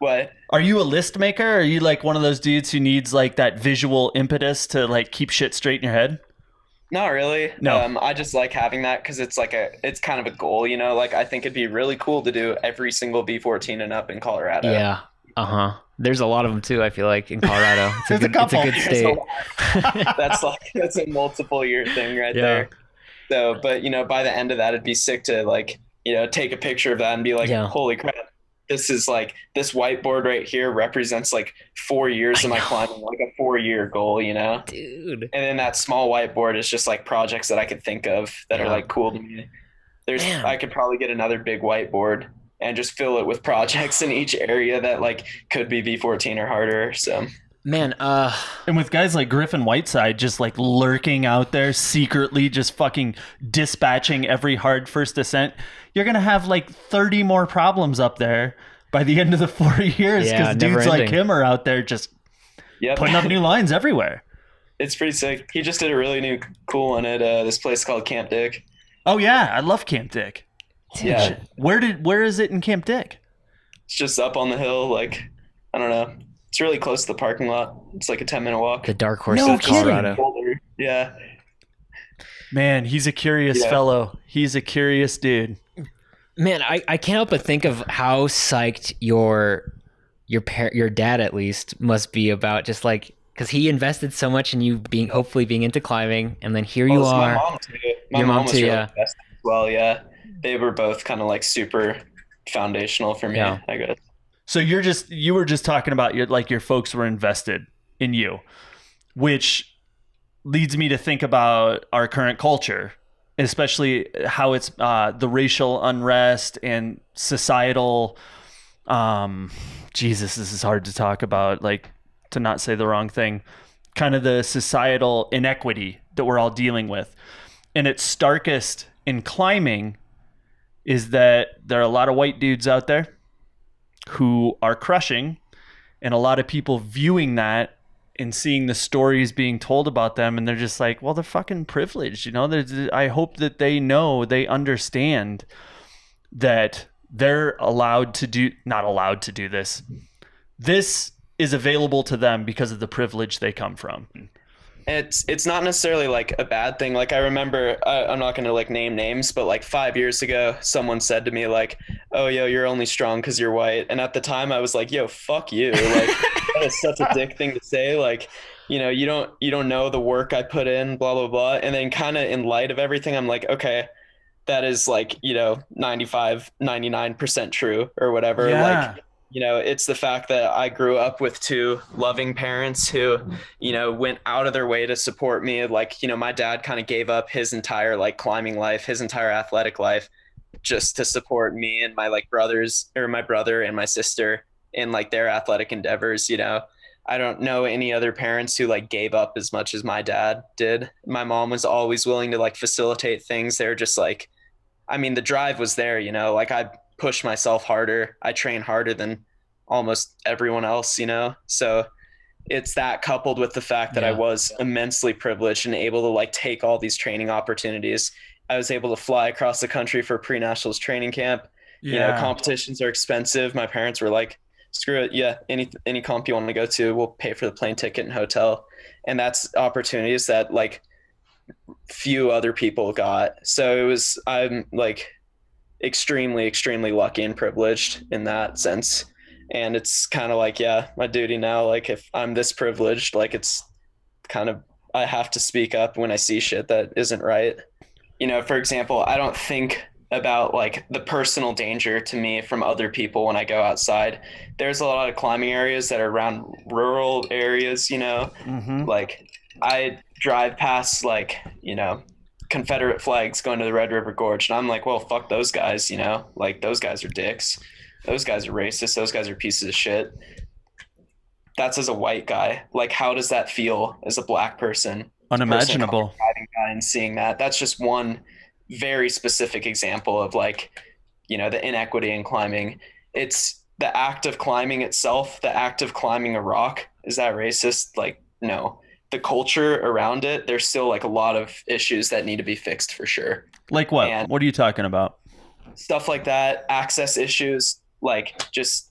what? Are you a list maker? Are you like one of those dudes who needs like that visual impetus to like keep shit straight in your head? Not really. No. Um, I just like having that because it's like a, it's kind of a goal, you know. Like I think it'd be really cool to do every single V14 and up in Colorado. Yeah. Uh huh. There's a lot of them too. I feel like in Colorado, it's a There's a good, it's a good There's a state. that's like that's a multiple year thing right Yeah. there. So, but you know, by the end of that, it'd be sick to like you know take a picture of that and be like, Yeah. holy crap, this is like this whiteboard right here represents like four years of my climbing, like a four year goal, you know. Dude. And then that small whiteboard is just like projects that I could think of that Yeah. are like cool to me. There's Man. I could probably get another big whiteboard and just fill it with projects in each area that like could be V14 or harder. So Man, uh, And with guys like Griffin Whiteside just like lurking out there secretly, just fucking dispatching every hard first descent, you're gonna have like 30 more problems up there by the end of the four years Yeah, because dudes never like him are out there just Yep. putting up new lines everywhere. it's pretty sick. He just did a really new cool one at uh, this place called Camp Dick. Oh yeah, I love Camp Dick. Yeah. Where did where is it in Camp Dick? It's just up on the hill, like I don't know. It's really close to the parking lot. It's like a ten minute walk. the dark horse No of. Colorado. Boulder. Yeah. Man, he's a curious Yeah. fellow. He's a curious dude. Man, I, I can't help but think of how psyched your your par- your dad at least must be about just like because he invested so much in you being hopefully being into climbing, and then here you Well, it's are. My mom too. My Your mom, mom was too, really yeah. invested as well. Yeah. They were both kind of like super foundational for me. Yeah. I guess. So you're just you were just talking about your like your folks were invested in you, which leads me to think about our current culture, especially how it's uh, the racial unrest and societal. Um, Jesus, this is hard to talk about. Like to not say the wrong thing, kind of the societal inequity that we're all dealing with, and its starkest in climbing is that there are a lot of white dudes out there who are crushing and a lot of people viewing that and seeing the stories being told about them. And they're just like well they're fucking privileged you know? There's, i hope that they know they understand that they're allowed to do not allowed to do this. This is available to them because of the privilege they come from it's it's not necessarily like a bad thing. Like i remember I, i'm not going to like name names but like five years ago someone said to me like oh yo you're only strong because you're white. And at the time i was like yo fuck you. Like that is such a dick thing to say. Like you know you don't you don't know the work i put in blah blah blah. And then kind of in light of everything i'm like okay that is like you know 95 99% true or whatever. Like you know it's the fact that i grew up with two loving parents who you know went out of their way to support me. Like you know my dad kind of gave up his entire like climbing life his entire athletic life just to support me and my like brothers or my brother and my sister in like their athletic endeavors you know. I don't know any other parents who like gave up as much as my dad did. My mom was always willing to like facilitate things. They're just like i mean the drive was there you know. Like i push myself harder i train harder than almost everyone else you know so it's that coupled with the fact that I was immensely privileged and able to like take all these training opportunities. I was able to fly across the country for pre-nationals training camp. You know, competitions are expensive. My parents were like, "Screw it, yeah, any any comp you want to go to, we'll pay for the plane ticket and hotel." And that's opportunities that like few other people got. So it was I'm like extremely extremely lucky and privileged in that sense. And it's kind of like yeah my duty now like if i'm this privileged like it's kind of i have to speak up when i see shit that isn't right. You know for example i don't think about like the personal danger to me from other people when i go outside. There's a lot of climbing areas that are around rural areas you know? Hmm like i drive past like you know confederate flags going to the red river gorge and i'm like well fuck those guys you know? Like those guys are dicks. Those guys are racist. Those guys are pieces of shit. That's as a white guy. Like how does that feel as a black person? Unimaginable. Driving by and seeing that. That's just one very specific example of like you know the inequity in climbing. It's the act of climbing itself the act of climbing a rock. Is that racist? Like no the culture around it there's still like a lot of issues that need to be fixed for sure. Like what? And- what are you talking about? Stuff like that access issues like just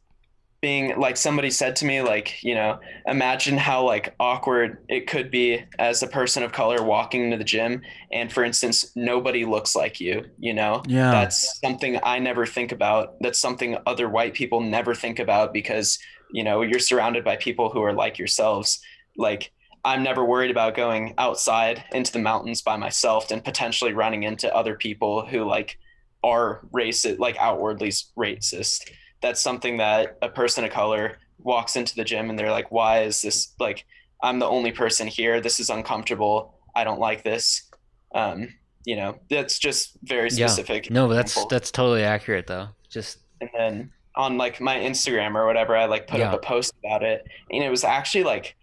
being like somebody said to me like you know imagine how like awkward it could be as a person of color walking into the gym and for instance nobody looks like you you know? Yeah. That's something i never think about. That's something other white people never think about because you know you're surrounded by people who are like yourselves. Like i'm never worried about going outside into the mountains by myself and potentially running into other people who like are racist like outwardly racist that's something that a person of color walks into the gym and they're like why is this like i'm the only person here this is uncomfortable i don't like this um you know that's just very specific. Yeah. No, but that's that's totally accurate though. Just and then on like my instagram or whatever i like put up a post about it and it was actually like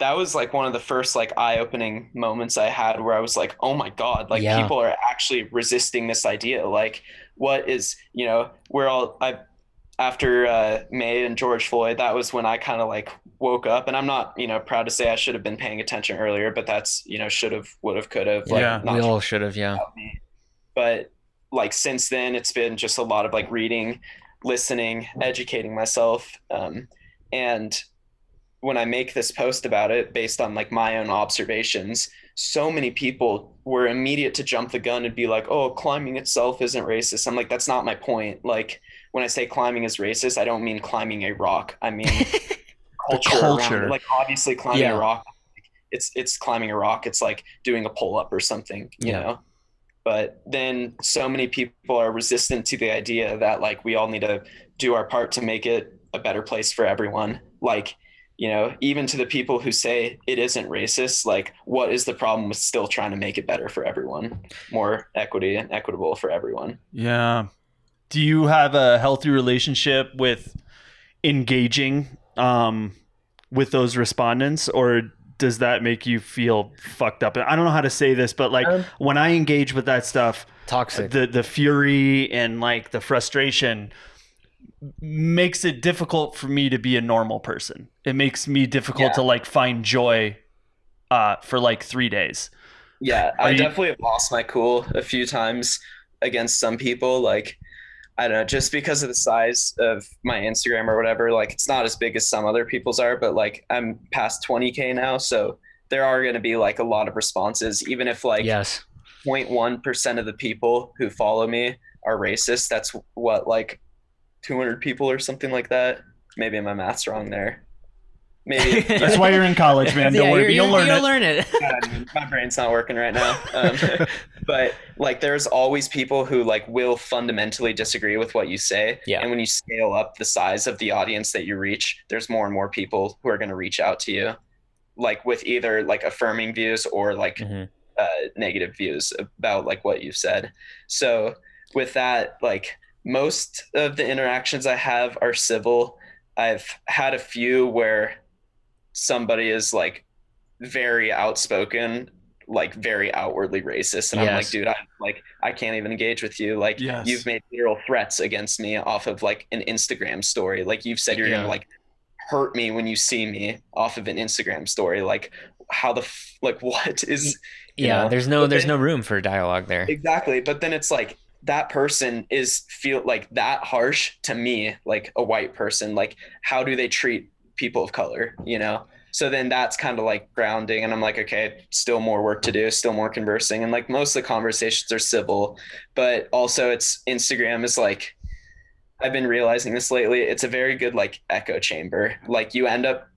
that was like one of the first like eye-opening moments I had where I was like, oh my god, like Yeah. people are actually resisting this idea. Like, what is you know, we're all I after uh, May and George Floyd, that was when I kind of like woke up, and I'm not you know proud to say I should have been paying attention earlier, but that's you know should have, would have, could have. Like, Yeah. not we all should have, yeah. me. But like since then, it's been just a lot of like reading, listening, educating myself. Um, and when I make this post about it based on like my own observations, so many people were immediate to jump the gun and be like, oh, climbing itself isn't racist. I'm like, that's not my point. Like when I say climbing is racist, I don't mean climbing a rock. I mean culture, around culture. it. Like obviously climbing Yeah. a rock, it's it's climbing a rock. It's like doing a pull up or something, you Yeah. know. But then so many people are resistant to the idea that like we all need to do our part to make it a better place for everyone. Like, you know, even to the people who say it isn't racist, like what is the problem with still trying to make it better for everyone, more equity and equitable for everyone? Yeah. Do you have a healthy relationship with engaging um, with those respondents, or does that make you feel fucked up? I don't know how to say this, but like Um, when I engage with that stuff, Toxic. the the fury and like the frustration makes it difficult for me to be a normal person. It makes me difficult Yeah. to like find joy uh, for like three days. Yeah, Are I you- definitely have lost my cool a few times against some people. Like, I don't know, just because of the size of my Instagram or whatever. Like, it's not as big as some other people's are, but like, I'm past 20k now, so there are going to be like a lot of responses, even if like yes. 0.1 percent of the people who follow me are racist. That's what like 200 people or something like that. Maybe my math's wrong there. Maybe That's why you're in college, man. Don't Yeah, worry, you're- you'll learn you'll it. learn it. God, my brain's not working right now. Um, but like, there's always people who like will fundamentally disagree with what you say. Yeah. And when you scale up the size of the audience that you reach, there's more and more people who are going to reach out to you, like with either like affirming views or like Mhm. uh, negative views about like what you've said. So with that, like most of the interactions I have are civil. I've had a few where somebody is like very outspoken, like very outwardly racist, and I'm like, dude, I like I can't even engage with you. Like Yes. you've made literal threats against me off of like an Instagram story. Like you've said you're Yeah. gonna like hurt me when you see me off of an Instagram story. Like how the f- like what is Yeah, know? there's no But there's then- no room for dialogue there. Exactly. But then it's like that person is feel like that harsh to me, like a white person. Like, how do they treat people of color? You know? So then that's kind of like grounding. And I'm like, okay, still more work to do, still more conversing. And like most of the conversations are civil, but also it's Instagram is like, I've been realizing this lately. It's a very good like echo chamber. Like you end up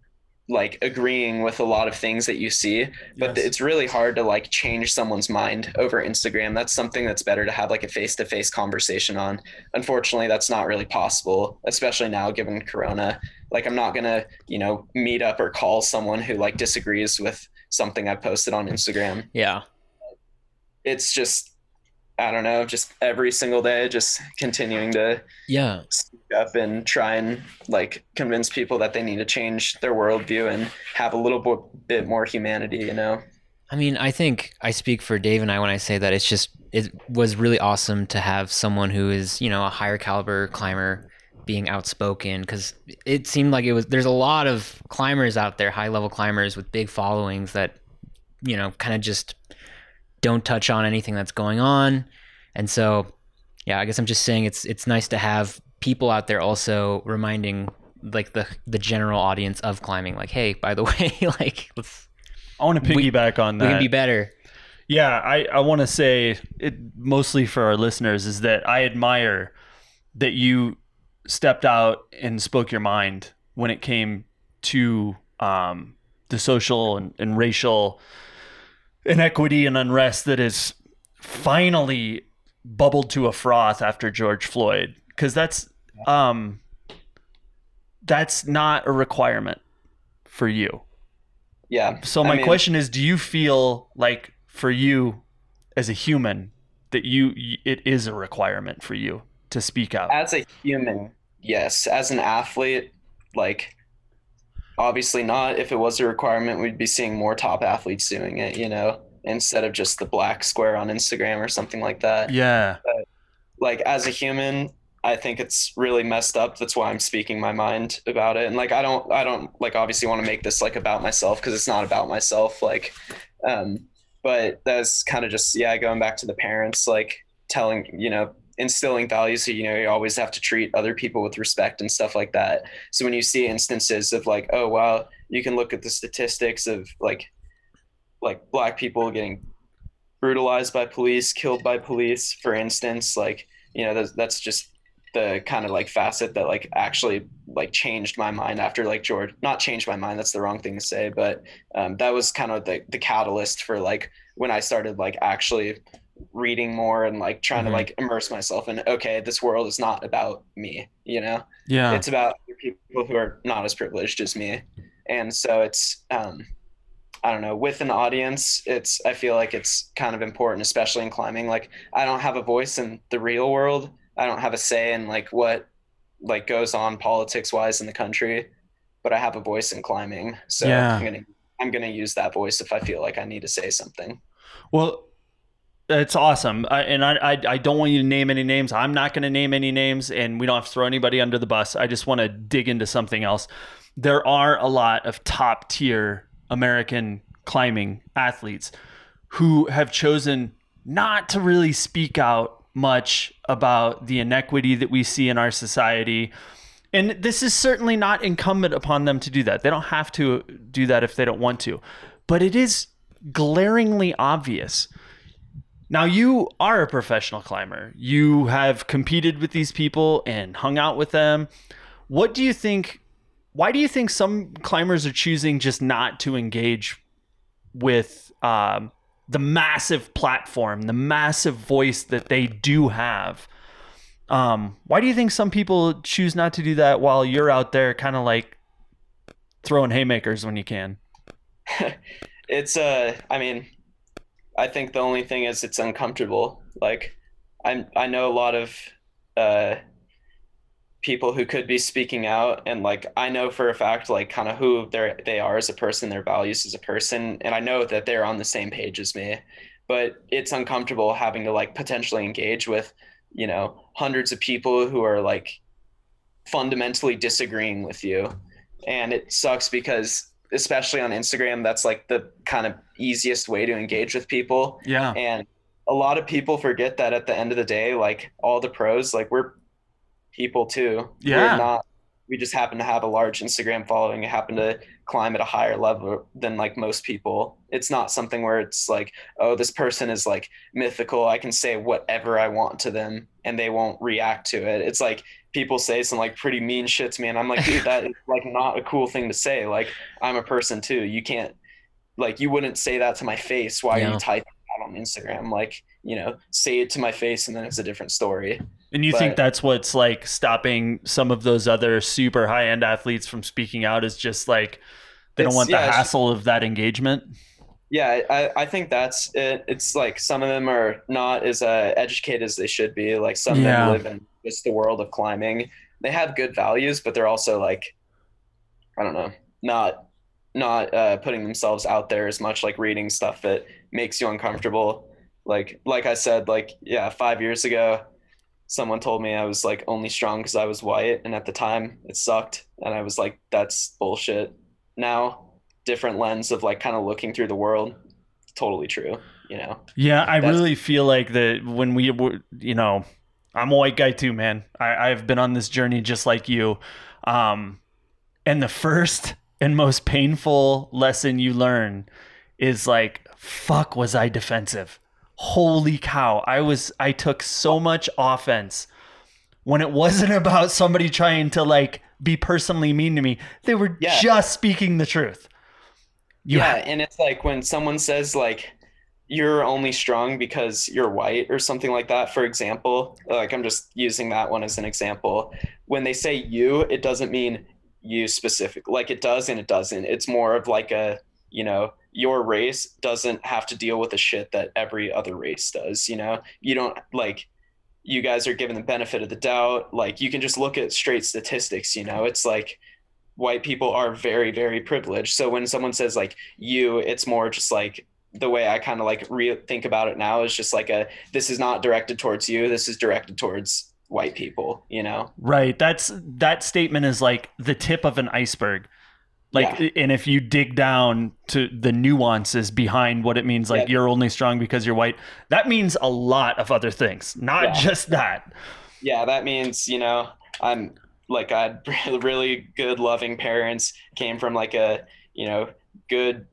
like agreeing with a lot of things that you see but Yes. it's really hard to like change someone's mind over instagram that's something that's better to have like a face-to-face conversation on unfortunately that's not really possible especially now given corona like i'm not gonna you know meet up or call someone who like disagrees with something i posted on instagram Yeah. it's just i don't know just every single day just continuing to Yeah. speak up and try and like convince people that they need to change their worldview and have a little bo- bit more humanity you know I mean, I think I speak for Dave and I when I say that it's just it was really awesome to have someone who is, you know, a higher caliber climber being outspoken cuz it seemed like it was there's a lot of climbers out there, high level climbers with big followings that you know, kind of just don't touch on anything that's going on. And so, yeah, I guess I'm just saying it's it's nice to have people out there also reminding like the the general audience of climbing like, "Hey, by the way, like let's I want to We- piggyback on we that. can be better." Yeah, I, I want to say it mostly for our listeners is that I admire that you stepped out and spoke your mind when it came to um, the social and, and racial inequity and unrest that is finally bubbled to a froth after George Floyd. Because that's um, that's not a requirement for you. yeah So I my mean- question is, do you feel like for you as a human that you it is a requirement for you to speak out? as a human yes as an athlete like obviously not. If it was a requirement, we'd be seeing more top athletes doing it, you know, instead of just the black square on Instagram or something like that. Yeah. Like as a human, I think it's really messed up. That's why I'm speaking my mind about it. And like I don't I don't like obviously want to make this like about myself because it's not about myself. Like um but that's kind of just yeah, going back to the parents, like telling, you know, instilling values so you know you always have to treat other people with respect and stuff like that. So when you see instances of like oh wow you can look at the statistics of like like black people getting brutalized by police killed by police for instance like you know that's, that's just the kind of like facet that like actually like changed my mind after like george not changed my mind that's the wrong thing to say but um, that was kind of the, the catalyst for like when i started like actually reading more and like trying Mhm. to like immerse myself in okay this world is not about me you know Yeah. it's about people who are not as privileged as me and so it's um i don't know with an audience it's i feel like it's kind of important especially in climbing like i don't have a voice in the real world i don't have a say in like what like goes on politics wise in the country but i have a voice in climbing so Yeah. i'm gonna i'm gonna use that voice if i feel like i need to say something Well, it's awesome, I, and I, I I don't want you to name any names. I'm not going to name any names, and we don't have to throw anybody under the bus. I just want to dig into something else. There are a lot of top tier American climbing athletes who have chosen not to really speak out much about the inequity that we see in our society. And this is certainly not incumbent upon them to do that. They don't have to do that if they don't want to. But it is glaringly obvious. Now, you are a professional climber. You have competed with these people and hung out with them. What do you think? Why do you think some climbers are choosing just not to engage with um, the massive platform, the massive voice that they do have? Um, why do you think some people choose not to do that while you're out there kind of like throwing haymakers when you can? it's uh i mean i think the only thing is it's uncomfortable. Like i i know a lot of uh people who could be speaking out and like i know for a fact like kind of who they they are as a person their values as a person and i know that they're on the same page as me. But it's uncomfortable having to like potentially engage with you know hundreds of people who are like fundamentally disagreeing with you. And it sucks because especially on Instagram, that's like the kind of easiest way to engage with people. Yeah. And a lot of people forget that at the end of the day, like all the pros, like we're people too. Yeah. We're not, we just happen to have a large Instagram following and happen to climb at a higher level than like most people. It's not something where it's like, oh, this person is like mythical. I can say whatever I want to them and they won't react to it. It's like people say some like pretty mean shit to me and I'm like, dude, that is like not a cool thing to say. Like I'm a person too. You can't like you wouldn't say that to my face. Why are Yeah. you typing that on Instagram? Like, you know, say it to my face and then it's a different story. And you think that's what's like stopping some of those other super high end athletes from speaking out is just like they don't want the yeah, it's- hassle of that engagement? Yeah, I, I think that's it. It's like some of them are not as uh, educated as they should be. Like some Yeah. of them live in just the world of climbing. They have good values, but they're also like, I don't know, not not uh, putting themselves out there as much. Like reading stuff that makes you uncomfortable. Like like I said, like yeah, five years ago, someone told me I was like only strong because I was white, and at the time it sucked, and I was like, that's bullshit. Now different lens of like kind of looking through the world totally true you know Yeah, I That's- really feel like that when we were, you know, I'm a white guy too, man. I, I've been on this journey just like you. Um, and the first and most painful lesson you learn is like, fuck, was I defensive? Holy cow. I was, I took so much offense when it wasn't about somebody trying to like be personally mean to me. They were Yeah. just speaking the truth. You yeah ha- and it's like when someone says like you're only strong because you're white or something like that. For example like i'm just using that one as an example. When they say you it doesn't mean you specific like it does and it doesn't. It's more of like a you know your race doesn't have to deal with the shit that every other race does you know? You don't like you guys are given the benefit of the doubt. Like you can just look at straight statistics you know? It's like white people are very very privileged. So when someone says like you, it's more just like the way I kind of like re- think about it now is just like a this is not directed towards you. This is directed towards white people. You know. Right. That's that statement is like the tip of an iceberg. Like Yeah. and if you dig down to the nuances behind what it means like Yeah. you're only strong because you're white, that means a lot of other things, not Yeah. just that. yeah, that means, you know, I'm like I had really good loving parents, came from like a, you know, good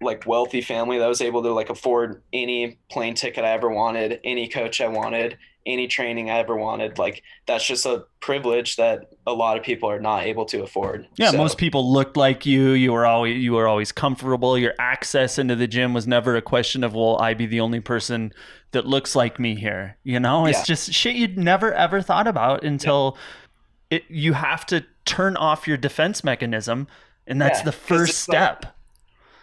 like wealthy family that was able to like afford any plane ticket I ever wanted, any coach I wanted, any training I ever wanted. Like that's just a privilege that a lot of people are not able to afford. Yeah, So, most people looked like you. You were always you were always comfortable. Your access into the gym was never a question of will I be the only person that looks like me here. You know, it's Yeah. just shit you'd never ever thought about until it. You have to turn off your defense mechanism, and that's Yeah, the first it's like- step.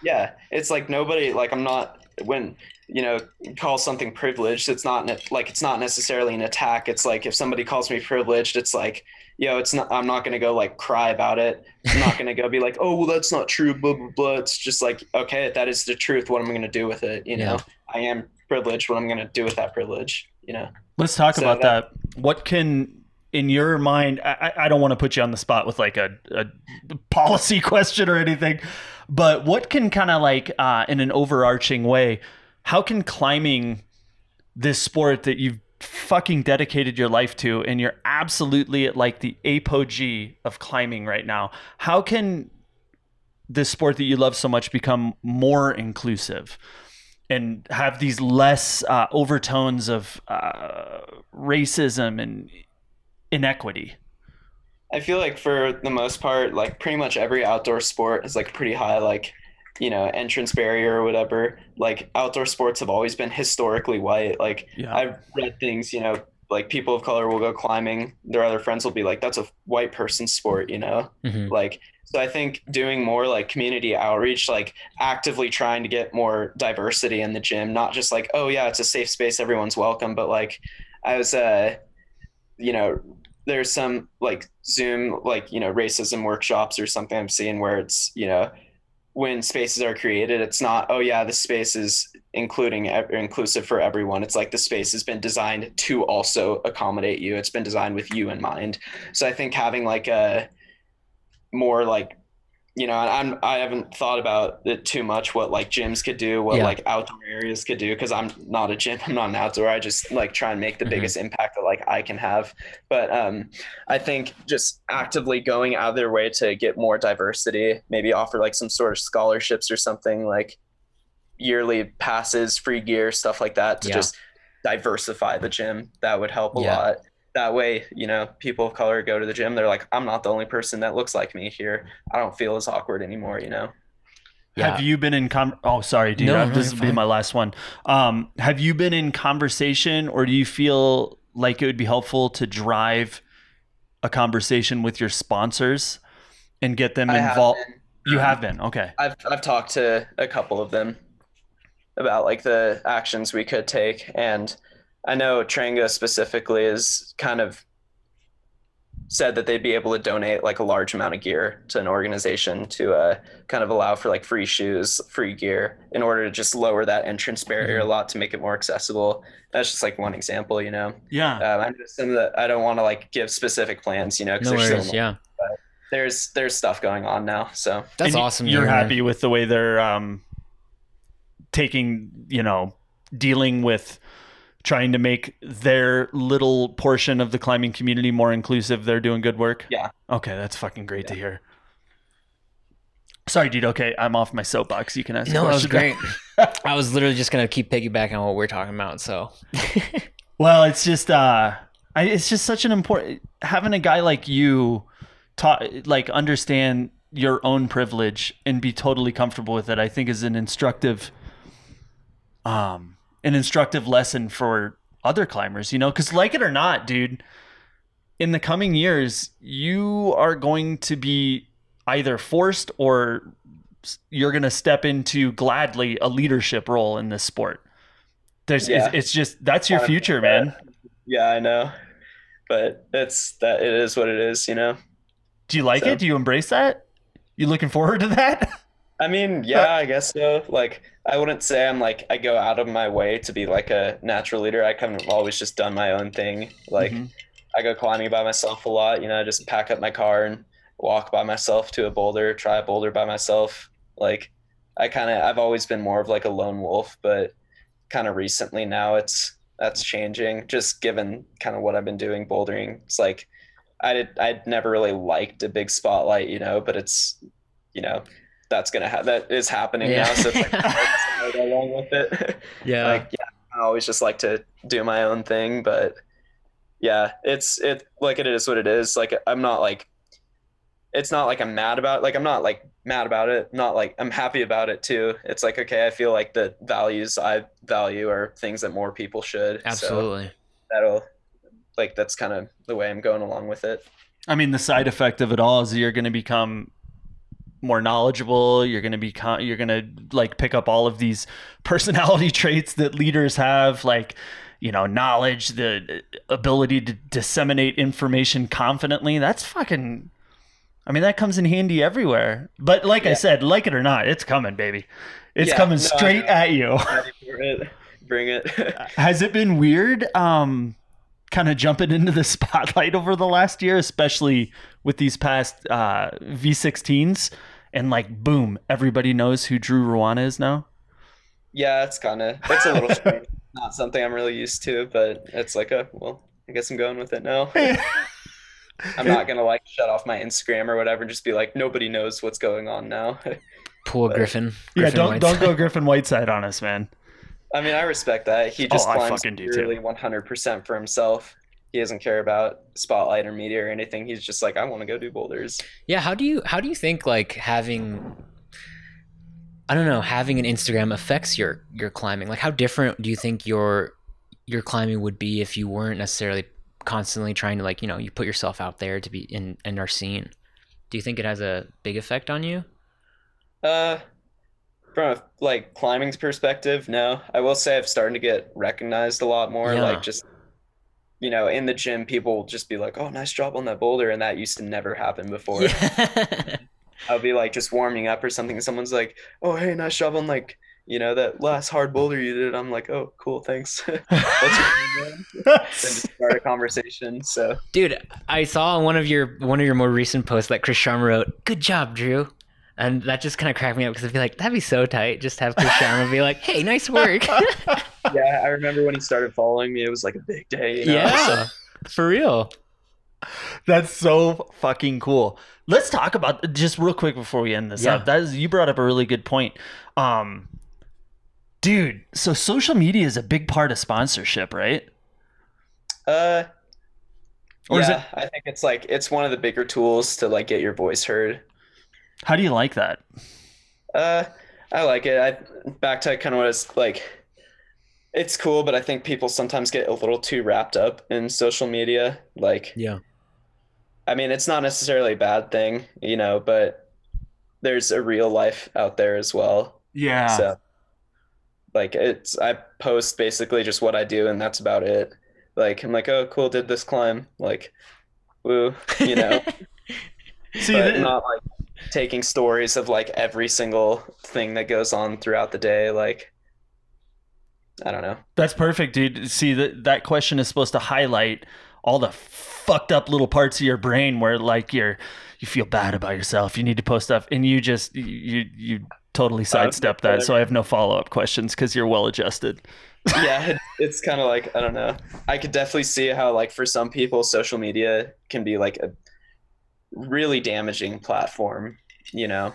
Yeah, it's like nobody like I'm not when you know call something privileged. It's not like it's not necessarily an attack. It's like if somebody calls me privileged, it's like yo, it's not. I'm not gonna go like cry about it. I'm not gonna go be like, oh well, that's not true. Blah blah blah. It's just like okay, that is the truth. What am I gonna do with it? You know, I am privileged. What I'm gonna do with that privilege? You know. Let's talk So about that- that. What can in your mind? I, I I don't want to put you on the spot with like a, a policy question or anything, but what can kind of like uh, in an overarching way? How can climbing this sport that you've fucking dedicated your life to and you're absolutely at like the apogee of climbing right now how can this sport that you love so much become more inclusive and have these less uh, overtones of uh, racism and inequity I feel like for the most part, like pretty much every outdoor sport is like pretty high, like, you know, entrance barrier or whatever. Like outdoor sports have always been historically white. Like Yeah. I've read things, you know, like people of color will go climbing. Their other friends will be like, that's a white person sport, you know? Mhm. Like, so I think doing more like community outreach, like actively trying to get more diversity in the gym, not just like, oh yeah, it's a safe space, everyone's welcome, but like I was, uh, you know, there's some like Zoom, like, you know, racism workshops or something I'm seeing where it's, you know, when spaces are created, it's not, oh yeah, the space is including inclusive for everyone. It's like the space has been designed to also accommodate you. It's been designed with you in mind. So I think having like a more like you know, I'm I haven't thought about it too much what like gyms could do, what Yeah. like outdoor areas could do because I'm not a gym, I'm not an outdoor. I just like try and make the Mhm. biggest impact that like I can have. But um I think just actively going out of their way to get more diversity, maybe offer like some sort of scholarships or something like yearly passes, free gear, stuff like that to Yeah. just diversify the gym. That would help a Yeah. lot. That way, you know, people of color go to the gym. They're like, I'm not the only person that looks like me here. I don't feel as awkward anymore, you know? Yeah. Have you been in com? Oh, sorry, dude. No, no, this you're will be my last one. Um, have you been in conversation, or do you feel like it would be helpful to drive a conversation with your sponsors and get them involved? You Um, have been okay. I've I've talked to a couple of them about like the actions we could take, and I know Trango specifically is kind of said that they'd be able to donate like a large amount of gear to an organization to uh, kind of allow for like free shoes, free gear, in order to just lower that entrance barrier a lot to make it more accessible. That's just like one example, you know. Yeah. Um, I know some of the I don't want to like give specific plans, you know, because No there's worries. still Yeah. there's there's stuff going on now. So That's And awesome. You're happy with the way they're um, taking, you know, dealing with trying to make their little portion of the climbing community more inclusive. They're doing good work. Yeah. Okay, that's fucking great to hear. Sorry, dude. Okay, I'm off my soapbox. You can ask. No, that was great. I was literally just gonna keep piggybacking on what we're talking about. So Well, it's just uh I, it's just such an important having a guy like you ta- like understand your own privilege and be totally comfortable with it. I think is an instructive um an instructive lesson for other climbers, you know, cuz like it or not, dude, in the coming years you are going to be either forced or you're going to step into gladly a leadership role in this sport. There's Yeah. it's, it's just that's your future, man. Yeah, I know. But it's that it is what it is, you know. Do you like So- it? Do you embrace that? You looking forward to that? I mean, yeah, I guess so. Like, I wouldn't say I'm like I go out of my way to be like a natural leader. I kind of always just done my own thing. Like, Mhm. I go climbing by myself a lot. You know, I just pack up my car and walk by myself to a boulder, try a boulder by myself. Like, I kind of I've always been more of like a lone wolf, but kind of recently now it's that's changing. Just given kind of what I've been doing bouldering, it's like I did I'd never really liked a big spotlight, you know, but it's you know that's gonna have that is happening Yeah. now, so it's like I go along with it. Yeah. like yeah i always just like to do my own thing but yeah it's it like it is what it is like i'm not like it's not like i'm mad about like i'm not like mad about it not like i'm happy about it too it's like okay i feel like the values i value are things that more people should so Absolutely. that'll like that's kind of the way i'm going along with it I mean, the side effect of it all is you're going to become more knowledgeable. You're going to become, you're going to like pick up all of these personality traits that leaders have, like, you know, knowledge, the ability to disseminate information confidently. That's fucking, I mean, that comes in handy everywhere. But like I said, like it or not, it's coming, baby. It's Yeah, coming no, straight at you. It bring it Has it been weird um kind of jumping into the spotlight over the last year, especially with these past uh V16s and like boom, everybody knows who Drew Ruana is now? yeah it's kind of it's a little strange not something i'm really used to but it's like a well i guess i'm going with it now I'm not gonna like shut off my Instagram or whatever and just be like nobody knows what's going on now. Poor Griffin. yeah, Griffin don't White. don't go Griffin Whiteside on us, man. I mean, I respect that. He oh, just Oh, climbs fucking do too. purely 100% for himself. He doesn't care about spotlight or media or anything. He's just like, I want to go do boulders. Yeah, how do you how do you think like having I don't know, having an Instagram affects your your climbing? Like how different do you think your your climbing would be if you weren't necessarily constantly trying to like, you know, you put yourself out there to be in in our scene? Do you think it has a big effect on you? Uh, from a like climbing's perspective, no. I will say I've started to get recognized a lot more. Yeah. Like just, you know, in the gym, people will just be like, "Oh, nice job on that boulder," and that used to never happen before. Yeah. I'll be like just warming up or something. and Someone's like, "Oh, hey, nice job on like." You know that last hard boulder you did. I'm like, oh, cool, thanks. What's your name, man? Then just start a conversation. So Dude, I saw on one of your one of your more recent posts that Chris Sharma wrote, "Good job, Drew," and that just kind of cracked me up because I'd be like, "That'd be so tight." Just have Chris Sharma be like, "Hey, nice work." yeah, I remember when he started following me. It was like a big day. You know? So- yeah, for real. That's so fucking cool. Let's talk about just real quick before we end this Yeah. up. That is you brought up a really good point. Um dude, so social media is a big part of sponsorship, right? Uh, Or is yeah, it- I think it's like it's one of the bigger tools to like get your voice heard. How do you like that? Uh, I like it. I back to kind of what it's like. It's cool, but I think people sometimes get a little too wrapped up in social media. Like, Yeah. I mean, it's not necessarily a bad thing, you know, but there's a real life out there as well. Yeah. So, like, it's I post basically just what I do, and that's about it. Like, I'm like, oh, cool, did this climb? Like, woo, you know. See, but th- not like taking stories of like every single thing that goes on throughout the day. Like, I don't know. that's perfect, dude. See that that question is supposed to highlight all the fucked up little parts of your brain where like you're you feel bad about yourself. You need to post stuff and you just you you totally uh, sidestep that. So I have no follow-up questions cuz you're well adjusted. Yeah, it, it's kind of like I don't know. I could definitely see how like for some people, social media can be like a really damaging platform. You know.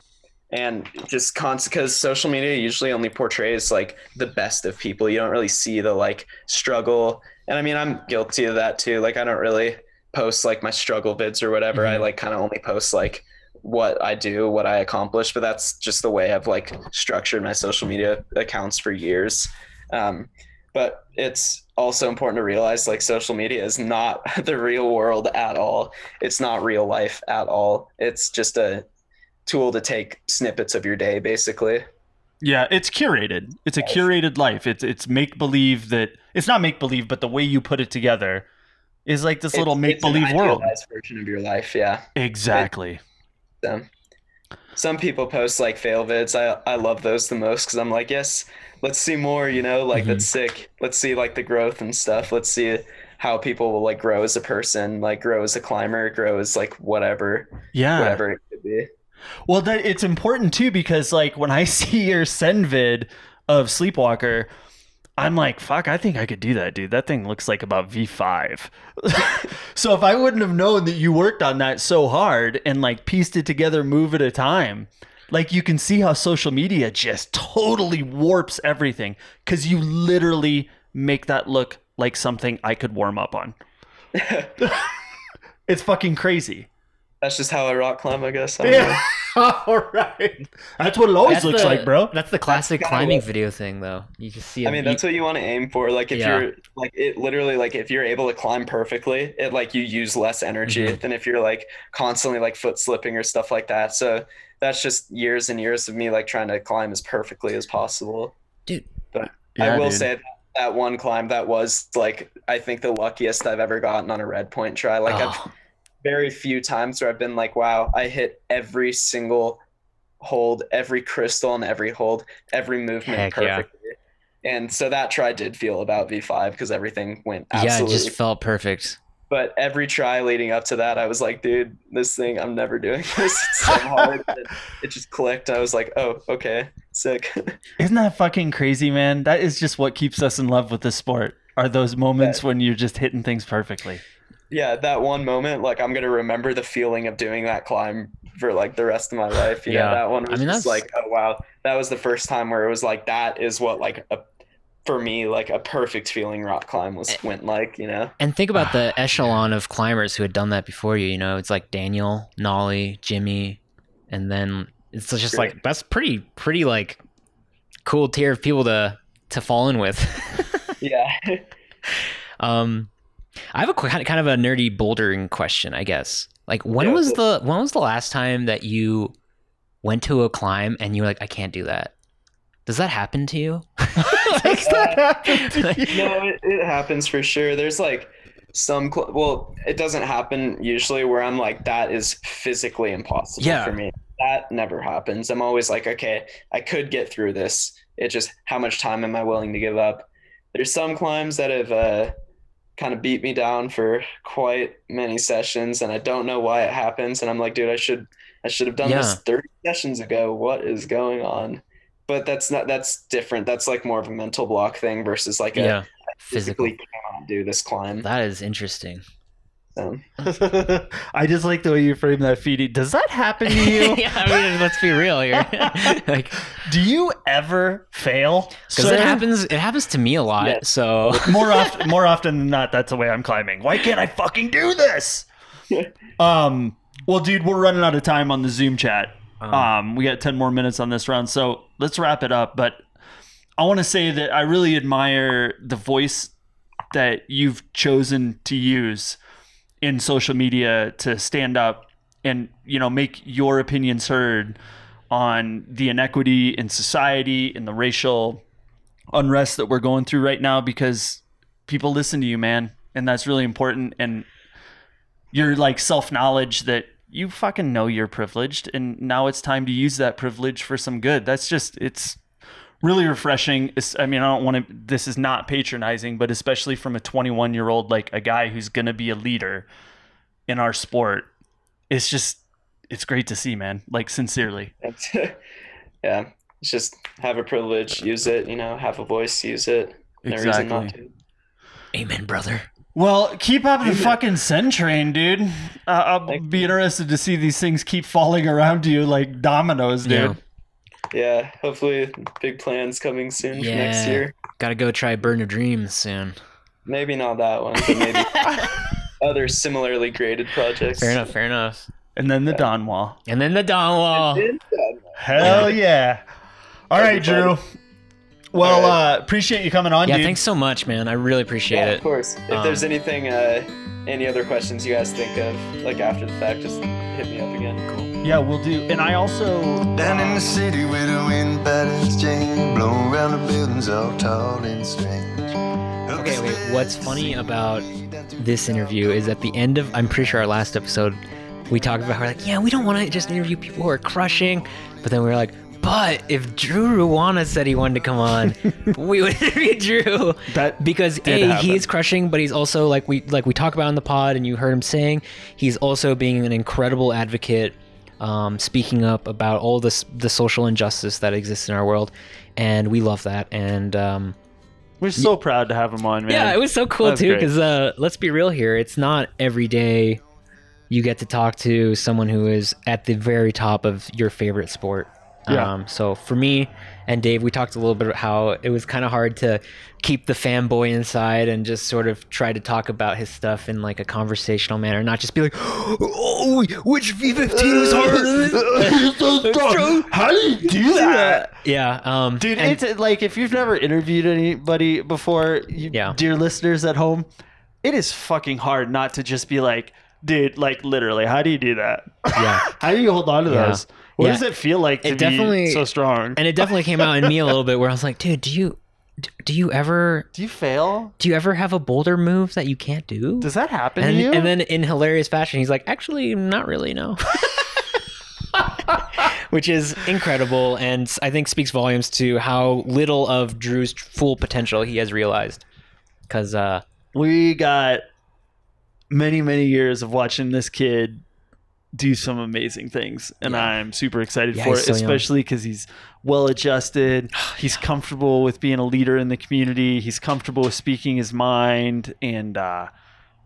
And just constant because social media usually only portrays like the best of people. You don't really see the like struggle. And I mean, I'm guilty of that too. Like, I don't really post like my struggle vids or whatever. I Mhm. like kind of only post like what I do, what I accomplish. But that's just the way I've like structured my social media accounts for years. Um, but it's also important to realize like social media is not the real world at all. It's not real life at all. It's just a tool to take snippets of your day, basically. Yeah, it's curated. It's a curated life. It's it's make believe that it's not make believe, but the way you put it together is like this It's- little make believe world. version of your life. Yeah. Exactly. So, some people post like fail vids. I I love those the most because I'm like, yes, let's see more. You know, like that's mm-hmm. sick. Let's see like the growth and stuff. Let's see how people will like grow as a person, like grow as a climber, grow as like whatever, Yeah. whatever it could be. Well, that it's important too because like when I see your send vid of Sleepwalker, I'm like, fuck, I think I could do that, dude. That thing looks like about V5. so if I wouldn't have known that you worked on that so hard and like pieced it together move at a time, like you can see how social media just totally warps everything cuz you literally make that look like something I could warm up on. it's fucking crazy. That's just how I rock climb, I guess. I don't know. All right. That's what it always That's looks the- like, bro. That's the classic kinda climbing what- video thing, though. You just see. I mean, you- that's what you want to aim for. Like, if Yeah. you're like it, literally, like if you're able to climb perfectly, it like you use less energy Mhm. than if you're like constantly like foot slipping or stuff like that. So that's just years and years of me like trying to climb as perfectly as possible. Dude. but Yeah, I will dude. say that, that one climb that was like I think the luckiest I've ever gotten on a red point try. Like I've Oh, very few times where I've been like, wow, I hit every single hold, every crystal and every hold, every movement Heck yeah. perfectly. And so that try did feel about V5 because everything went absolutely. yeah, it just felt perfect. but every try leading up to that, I was like, dude, this thing, I'm never doing this. It's so hard. It just clicked. I was like, oh, okay, sick. Isn't that fucking crazy, man? That is just what keeps us in love with the sport. Are those moments when you're just hitting things perfectly? Yeah, that one moment, like I'm gonna remember the feeling of doing that climb for like the rest of my life. You Yeah. know, that one I was mean, just that's- like, oh wow, that was the first time where it was like that is what like a for me like a perfect feeling rock climb was went like. You know, And think about the echelon of climbers who had done that before you. You know, it's like Daniel, Nalle, Jimmy, and then it's just Great. like that's pretty, pretty like cool tier of people to to fall in with. yeah. um, I have a qu- kind of a nerdy bouldering question, I guess. Like, when Yeah, was cool. the when was the last time that you went to a climb and you were like, I can't do that? Does that happen to you? Does that happen to you? no, it, it happens for sure. There's like some, cl- well, it doesn't happen usually where I'm like, that is physically impossible Yeah. for me. That never happens. I'm always like, okay, I could get through this. It just, how much time am I willing to give up? There's some climbs that have uh, kind of beat me down for quite many sessions, and I don't know why it happens. And I'm like, dude, I should, I should have done this 30 sessions ago. What is going on? But that's not, that's different. That's like more of a mental block thing versus like a, yeah, physically physically. cannot do this climb. That is interesting. So, I just like the way you frame that, Feedy. Does that happen to you? yeah, I mean, let's be real here. like, Do you ever fail? because it happens. It happens to me a lot. Yes. So more often more often than not that's the way i'm climbing why can't i fucking do this um well dude we're running out of time on the zoom chat um we got 10 more minutes on this round so let's wrap it up but i want to say that i really admire the voice that you've chosen to use in social media to stand up and you know make your opinions heard on the inequity in society and the racial unrest that we're going through right now because people listen to you, man, and that's really important. And your like self knowledge that you fucking know you're privileged, and now it's time to use that privilege for some good. That's just it's really refreshing. It's, I mean, I don't want to. This is not patronizing, but especially from a 21 year old, like a guy who's gonna be a leader in our sport, it's just it's great to see, man. Like sincerely. yeah, it's just have a privilege, use it. You know, have a voice, use it. No reason not to. amen, brother. Well, keep up the fucking send train, dude. Uh, I'll Thank be interested to see these things keep falling around you like dominoes, dude. Yeah. Yeah, hopefully, big plans coming soon for next year. Got to go try Burden of Dreams soon. Maybe not that one, but maybe other similarly graded projects. Fair enough. Fair enough. And then the Dawn Wall. And then the Dawn Wall. Hell yeah. All right, Drew. Well, uh, appreciate you coming on, Yeah, dude. thanks so much, man. I really appreciate Yeah, it. of course. If Um, there's anything, uh, any other questions you guys think of, like after the fact, just hit me up again. Cool. Yeah, we'll do. And I also Down in the city where the wind patterns change, blowing around the buildings all tall and strange. Okay, wait. What's funny about this interview is at the end of, I'm pretty sure our last episode, we talked about how we're like, yeah, we don't want to just interview people who are crushing, but then we were like, but if Drew Ruana said he wanted to come on, we would interview Drew. That because did a happen. he is crushing, but he's also like we like we talk about in the pod, and you heard him saying he's also being an incredible advocate, um, speaking up about all this the social injustice that exists in our world, and we love that. And um, We're so proud to have him on, man. yeah, it was so cool That's too because uh, let's be real here. It's not every day you get to talk to someone who is at the very top of your favorite sport. Yeah. Um, so for me and Dave, we talked a little bit about how it was kind of hard to keep the fanboy inside and just sort of try to talk about his stuff in like a conversational manner, not just be like, "Oh, which V15 was harder?" How do you do that? yeah, um, Dude, and- it's like if you've never interviewed anybody before, you, Yeah. dear listeners at home, it is fucking hard not to just be like, dude, like literally, how do you do that? yeah. how do you hold on to Yeah. those? What Yeah. does it feel like to It definitely- be so strong? and it definitely came out in me a little bit where I was like, dude, do you do you ever do you fail? do you ever have a boulder move that you can't do? Does that happen and, to you? and then in hilarious fashion, he's like, actually, not really, no. Which is incredible, and I think speaks volumes to how little of Drew's full potential he has realized. Because, uh, we got many, many years of watching this kid do some amazing things, and Yeah. I'm super excited Yeah, for it, especially because he's well adjusted. He's comfortable with being a leader in the community. He's comfortable with speaking his mind, and uh,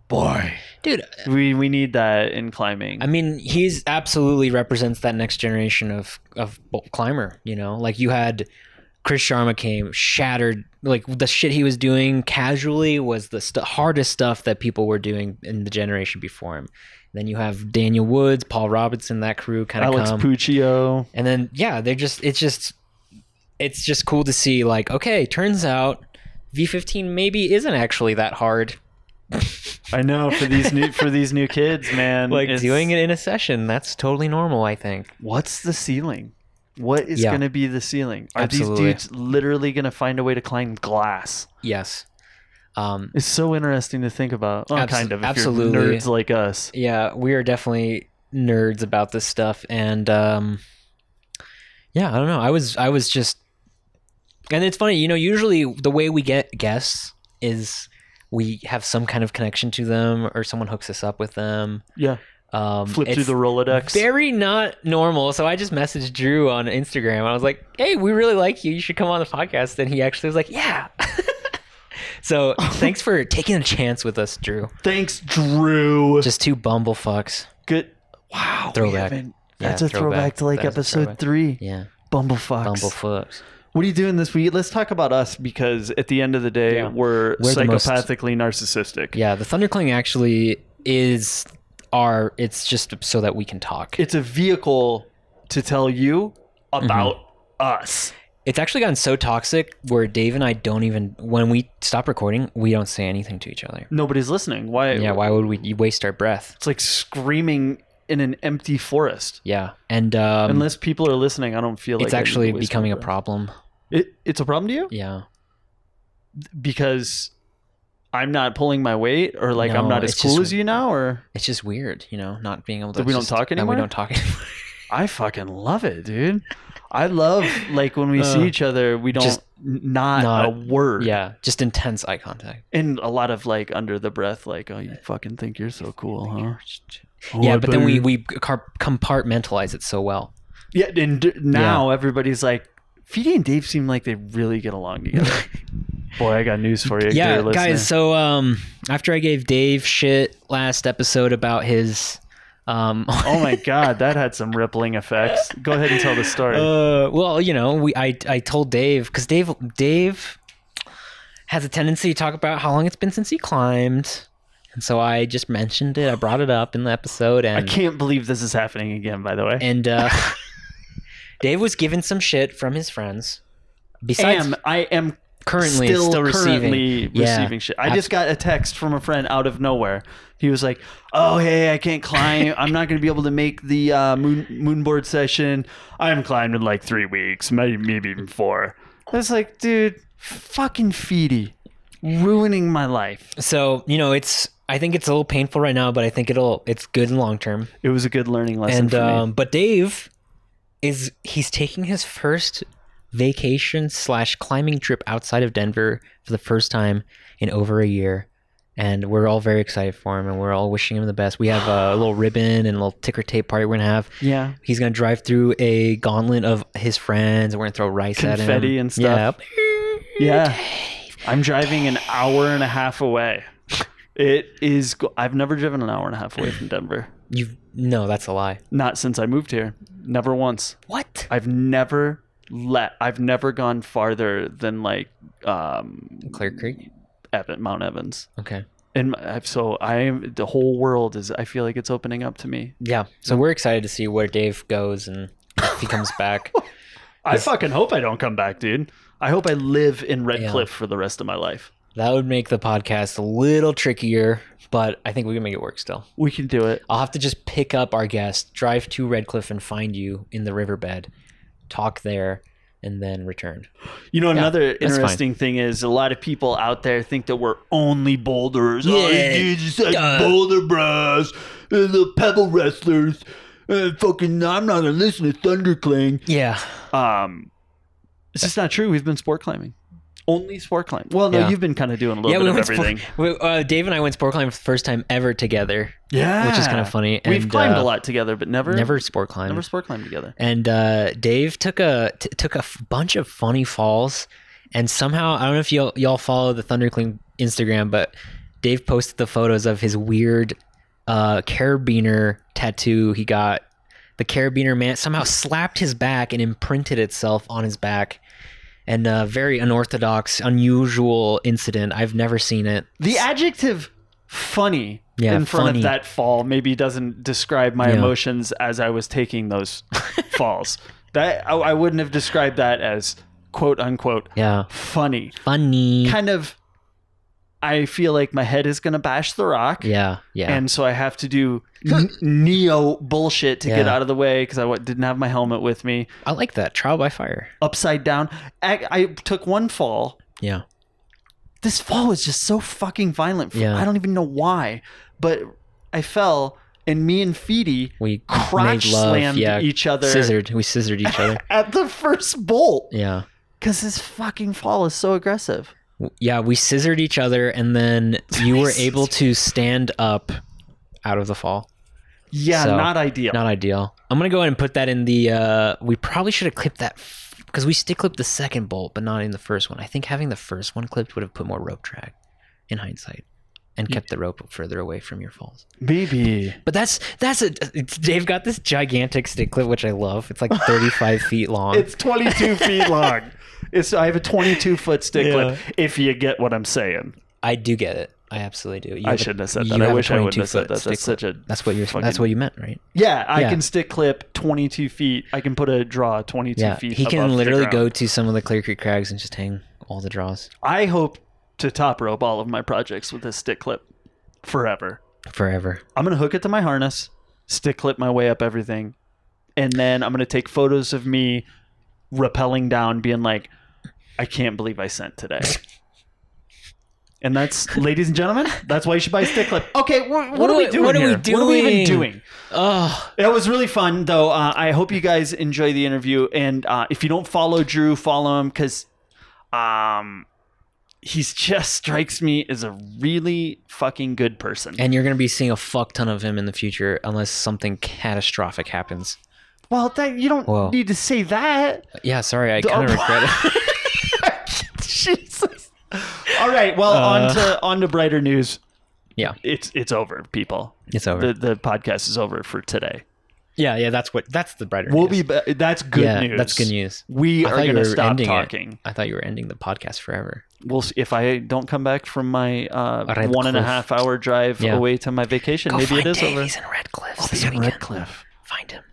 boy, dude, we we need that in climbing. I mean, he's absolutely represents that next generation of of climber. You know, like you had Chris Sharma came shattered. Like the shit he was doing casually was the st- hardest stuff that people were doing in the generation before him. Then you have Daniel Woods, Paul Robinson, that crew kind of Alex come, Puccio. and then yeah, they're just it's just it's just cool to see. Like, okay, turns out V15 maybe isn't actually that hard. I know for these new for these new kids, man. Like it's- doing it in a session, that's totally normal. I think. What's the ceiling? What is Yeah. going to be the ceiling? Are Absolutely. these dudes literally going to find a way to climb glass? Yes. Um, It's so interesting to think about. Well, Abs- kind of. If absolutely. You're nerds like us. yeah, we are definitely nerds about this stuff, and um, yeah, I don't know. I was, I was just, and it's funny, you know. Usually, the way we get guests is we have some kind of connection to them, or someone hooks us up with them. Yeah. Um, Flip through the Rolodex. Very not normal. So I just messaged Drew on Instagram. I was like, "Hey, we really like you. You should come on the podcast." And he actually was like, "Yeah." so thanks for taking a chance with us, Drew. Thanks, Drew. Just two bumble fucks. Good. Wow. Throwback. Yeah, That's a throwback. throwback to like episode throwback. three. Yeah, Bumblefucks. bumble fucks. What are you doing this week? Let's talk about us because at the end of the day, Yeah. we're, We're the most- psychopathically narcissistic. Yeah, the Thundercling actually is our. It's just so that we can talk. It's a vehicle to tell you about Mm-hmm. us. It's actually gotten so toxic where Dave and I don't even when we stop recording, we don't say anything to each other. Nobody's listening. Why? Yeah, why would we waste our breath? It's like screaming in an empty forest. Yeah, and um, Unless people are listening, I don't feel like it's actually to waste my becoming a problem. It, it's a problem to you Yeah, because I'm not pulling my weight, or like I'm not as cool just- as you now, or it's just weird, you know, not being able to. That we don't just- talk anymore? we don't talk anymore. I fucking love it, dude. I love like when we see Uh, each other, we don't just not, not- a word. yeah, just intense eye contact. and a lot of like under the breath, like, oh, you fucking think you're so cool, huh? Oh, yeah, I but then we we compartmentalize it so well. yeah, and d- now everybody's like, Feedy and Dave seem like they really get along together. Boy, I got news for you. yeah, guys. So um, after I gave Dave shit last episode about his um. oh my god, that had some rippling effects. Go ahead and tell the story. Uh, well, you know, we I I told Dave because Dave Dave has a tendency to talk about how long it's been since he climbed, and so I just mentioned it. I brought it up in the episode, and I can't believe this is happening again. By the way, and uh, Dave was given some shit from his friends. Besides, am I am currently still, still, receiving, currently Yeah. receiving shit. I just got a text from a friend out of nowhere. He was like, "Oh, hey, I can't climb. I'm not going to be able to make the uh, moon moonboard session. I haven't climbed in like three weeks, maybe maybe even four. I was like, dude, fucking feedy. ruining my life. So you know, it's I think it's a little painful right now, but I think it'll it's good in long term. It was a good learning lesson And for me. um, but Dave is he's taking his first vacation slash climbing trip outside of Denver for the first time in over a year. And we're all very excited for him, and we're all wishing him the best. We have a little ribbon and a little ticker tape party we're gonna have. Yeah. He's gonna drive through a gauntlet of his friends, and we're gonna throw rice at him, Confetti and stuff. Yeah, Yeah. I'm driving an hour and a half away. It is. I've never driven an hour and a half away from Denver. you no, that's a lie. Not since I moved here. Never once. What? I've never let. I've never gone farther than like um, Clear Creek. Evan, Mount Evans. Okay. And so I am. The whole world is. I feel like it's opening up to me. Yeah. So we're excited to see where Dave goes and if he comes back. I fucking hope I don't come back, dude. I hope I live in Red Yeah. Cliff for the rest of my life. That would make the podcast a little trickier, but I think we can make it work still. We can do it. I'll have to just pick up our guest, drive to Red Cliff, and find you in the riverbed, talk there, and then return. You know, another that's fine. interesting thing is a lot of people out there think that we're only boulders. Yeah. Oh, dude, just like Uh. boulder bros, and the pebble wrestlers. Uh, fucking, I'm not gonna listen to Thundercling. Yeah. Um, it's just not true. We've been sport climbing, only sport climb. Well, no, Yeah. you've been kind of doing a little yeah, bit we of went everything. Sport, we, uh, Dave and I went sport climbing for the first time ever together, yeah, which is kind of funny. We've and, climbed uh, a lot together, but never, Never sport climbed. never sport climbed together. and uh, Dave took a t- took a f- bunch of funny falls, and somehow I don't know if y'all y'all follow the Thundercling Instagram, but Dave posted the photos of his weird uh, carabiner tattoo he got. The carabiner man somehow slapped his back and imprinted itself on his back, and a very unorthodox, unusual incident. I've never seen it. The adjective funny Yeah, in front funny. of that fall maybe doesn't describe my Yeah. emotions as I was taking those falls. That I, I wouldn't have described that as quote unquote Yeah, funny. funny. Kind of I feel like my head is going to bash the rock. Yeah, yeah. And so I have to do n- neo bullshit to get out of the way because I w- didn't have my helmet with me. I like that trial by fire. Upside down. I, I took one fall Yeah, this fall was just so fucking violent. Yeah. I don't even know why, but I fell and me and Feedy we crotch love. slammed yeah, each other Scissored. We scissored each other. at the first bolt Yeah. because this fucking fall is so aggressive. Yeah, we scissored each other and then you were able to stand up out of the fall. Yeah, So, not ideal. Not ideal. I'm going to go ahead and put that in the uh we probably should have clipped that because we stick clipped the second bolt but not in the first one. I think having the first one clipped would have put more rope drag in hindsight and kept the rope further away from your falls. Maybe. But that's that's a Dave got this gigantic stick clip which I love. It's like 35 feet long. It's 22 feet long. It's I have a 22 foot stick Yeah. clip. If you get what I'm saying, I do get it. I absolutely do. You I shouldn't have said that. I wish I wouldn't have said that. That's such a That's what you're. fucking- That's what you meant, right? yeah, I Yeah. can stick clip 22 feet. I can put a draw 22 Yeah. feet. He can literally go to some of the Clear Creek crags and just hang all the draws I hope to top rope all of my projects with this stick clip forever. forever. I'm gonna hook it to my harness, stick clip my way up everything, and then I'm gonna take photos of me rappelling down, being like, "I can't believe I sent today." and that's, ladies and gentlemen, that's why you should buy a stick clip. Okay, what, what, What are we doing what are we here? What are we even doing? doing? Oh, It was really fun, though. Uh, I hope you guys enjoy the interview. And uh, if you don't follow Drew, follow him because um, he's just strikes me as a really fucking good person. and you're gonna be seeing a fuck ton of him in the future unless something catastrophic happens. well, that, you don't Whoa. need to say that. Yeah, sorry, I kind of regret it. Jesus. All right. Well, on to on to brighter news. Yeah. It's it's over, people. It's over. The the podcast is over for today. yeah, yeah, that's what. That's the brighter. We'll news. be that's good yeah, news. that's good news. We I are going to stop ending it. talking. I thought you were ending the podcast forever. We'll see if I don't come back from my uh, Red one and a half hour drive Yeah. away to my vacation. Go Maybe find it is Dave. over. He's in Red Cliffs Oh, this he's in weekend. Red Cliff. Find him.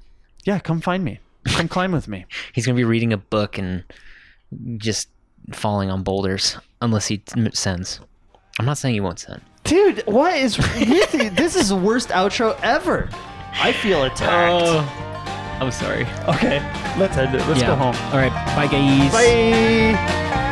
Yeah, come find me. Come climb with me. He's gonna be reading a book and just falling on boulders unless he t- sends. I'm not saying he won't send. Dude, what is with you? This is the worst outro ever. I feel attacked. Oh, I'm sorry. Okay, let's end it. Let's yeah. go home. All right. Bye, guys. Bye.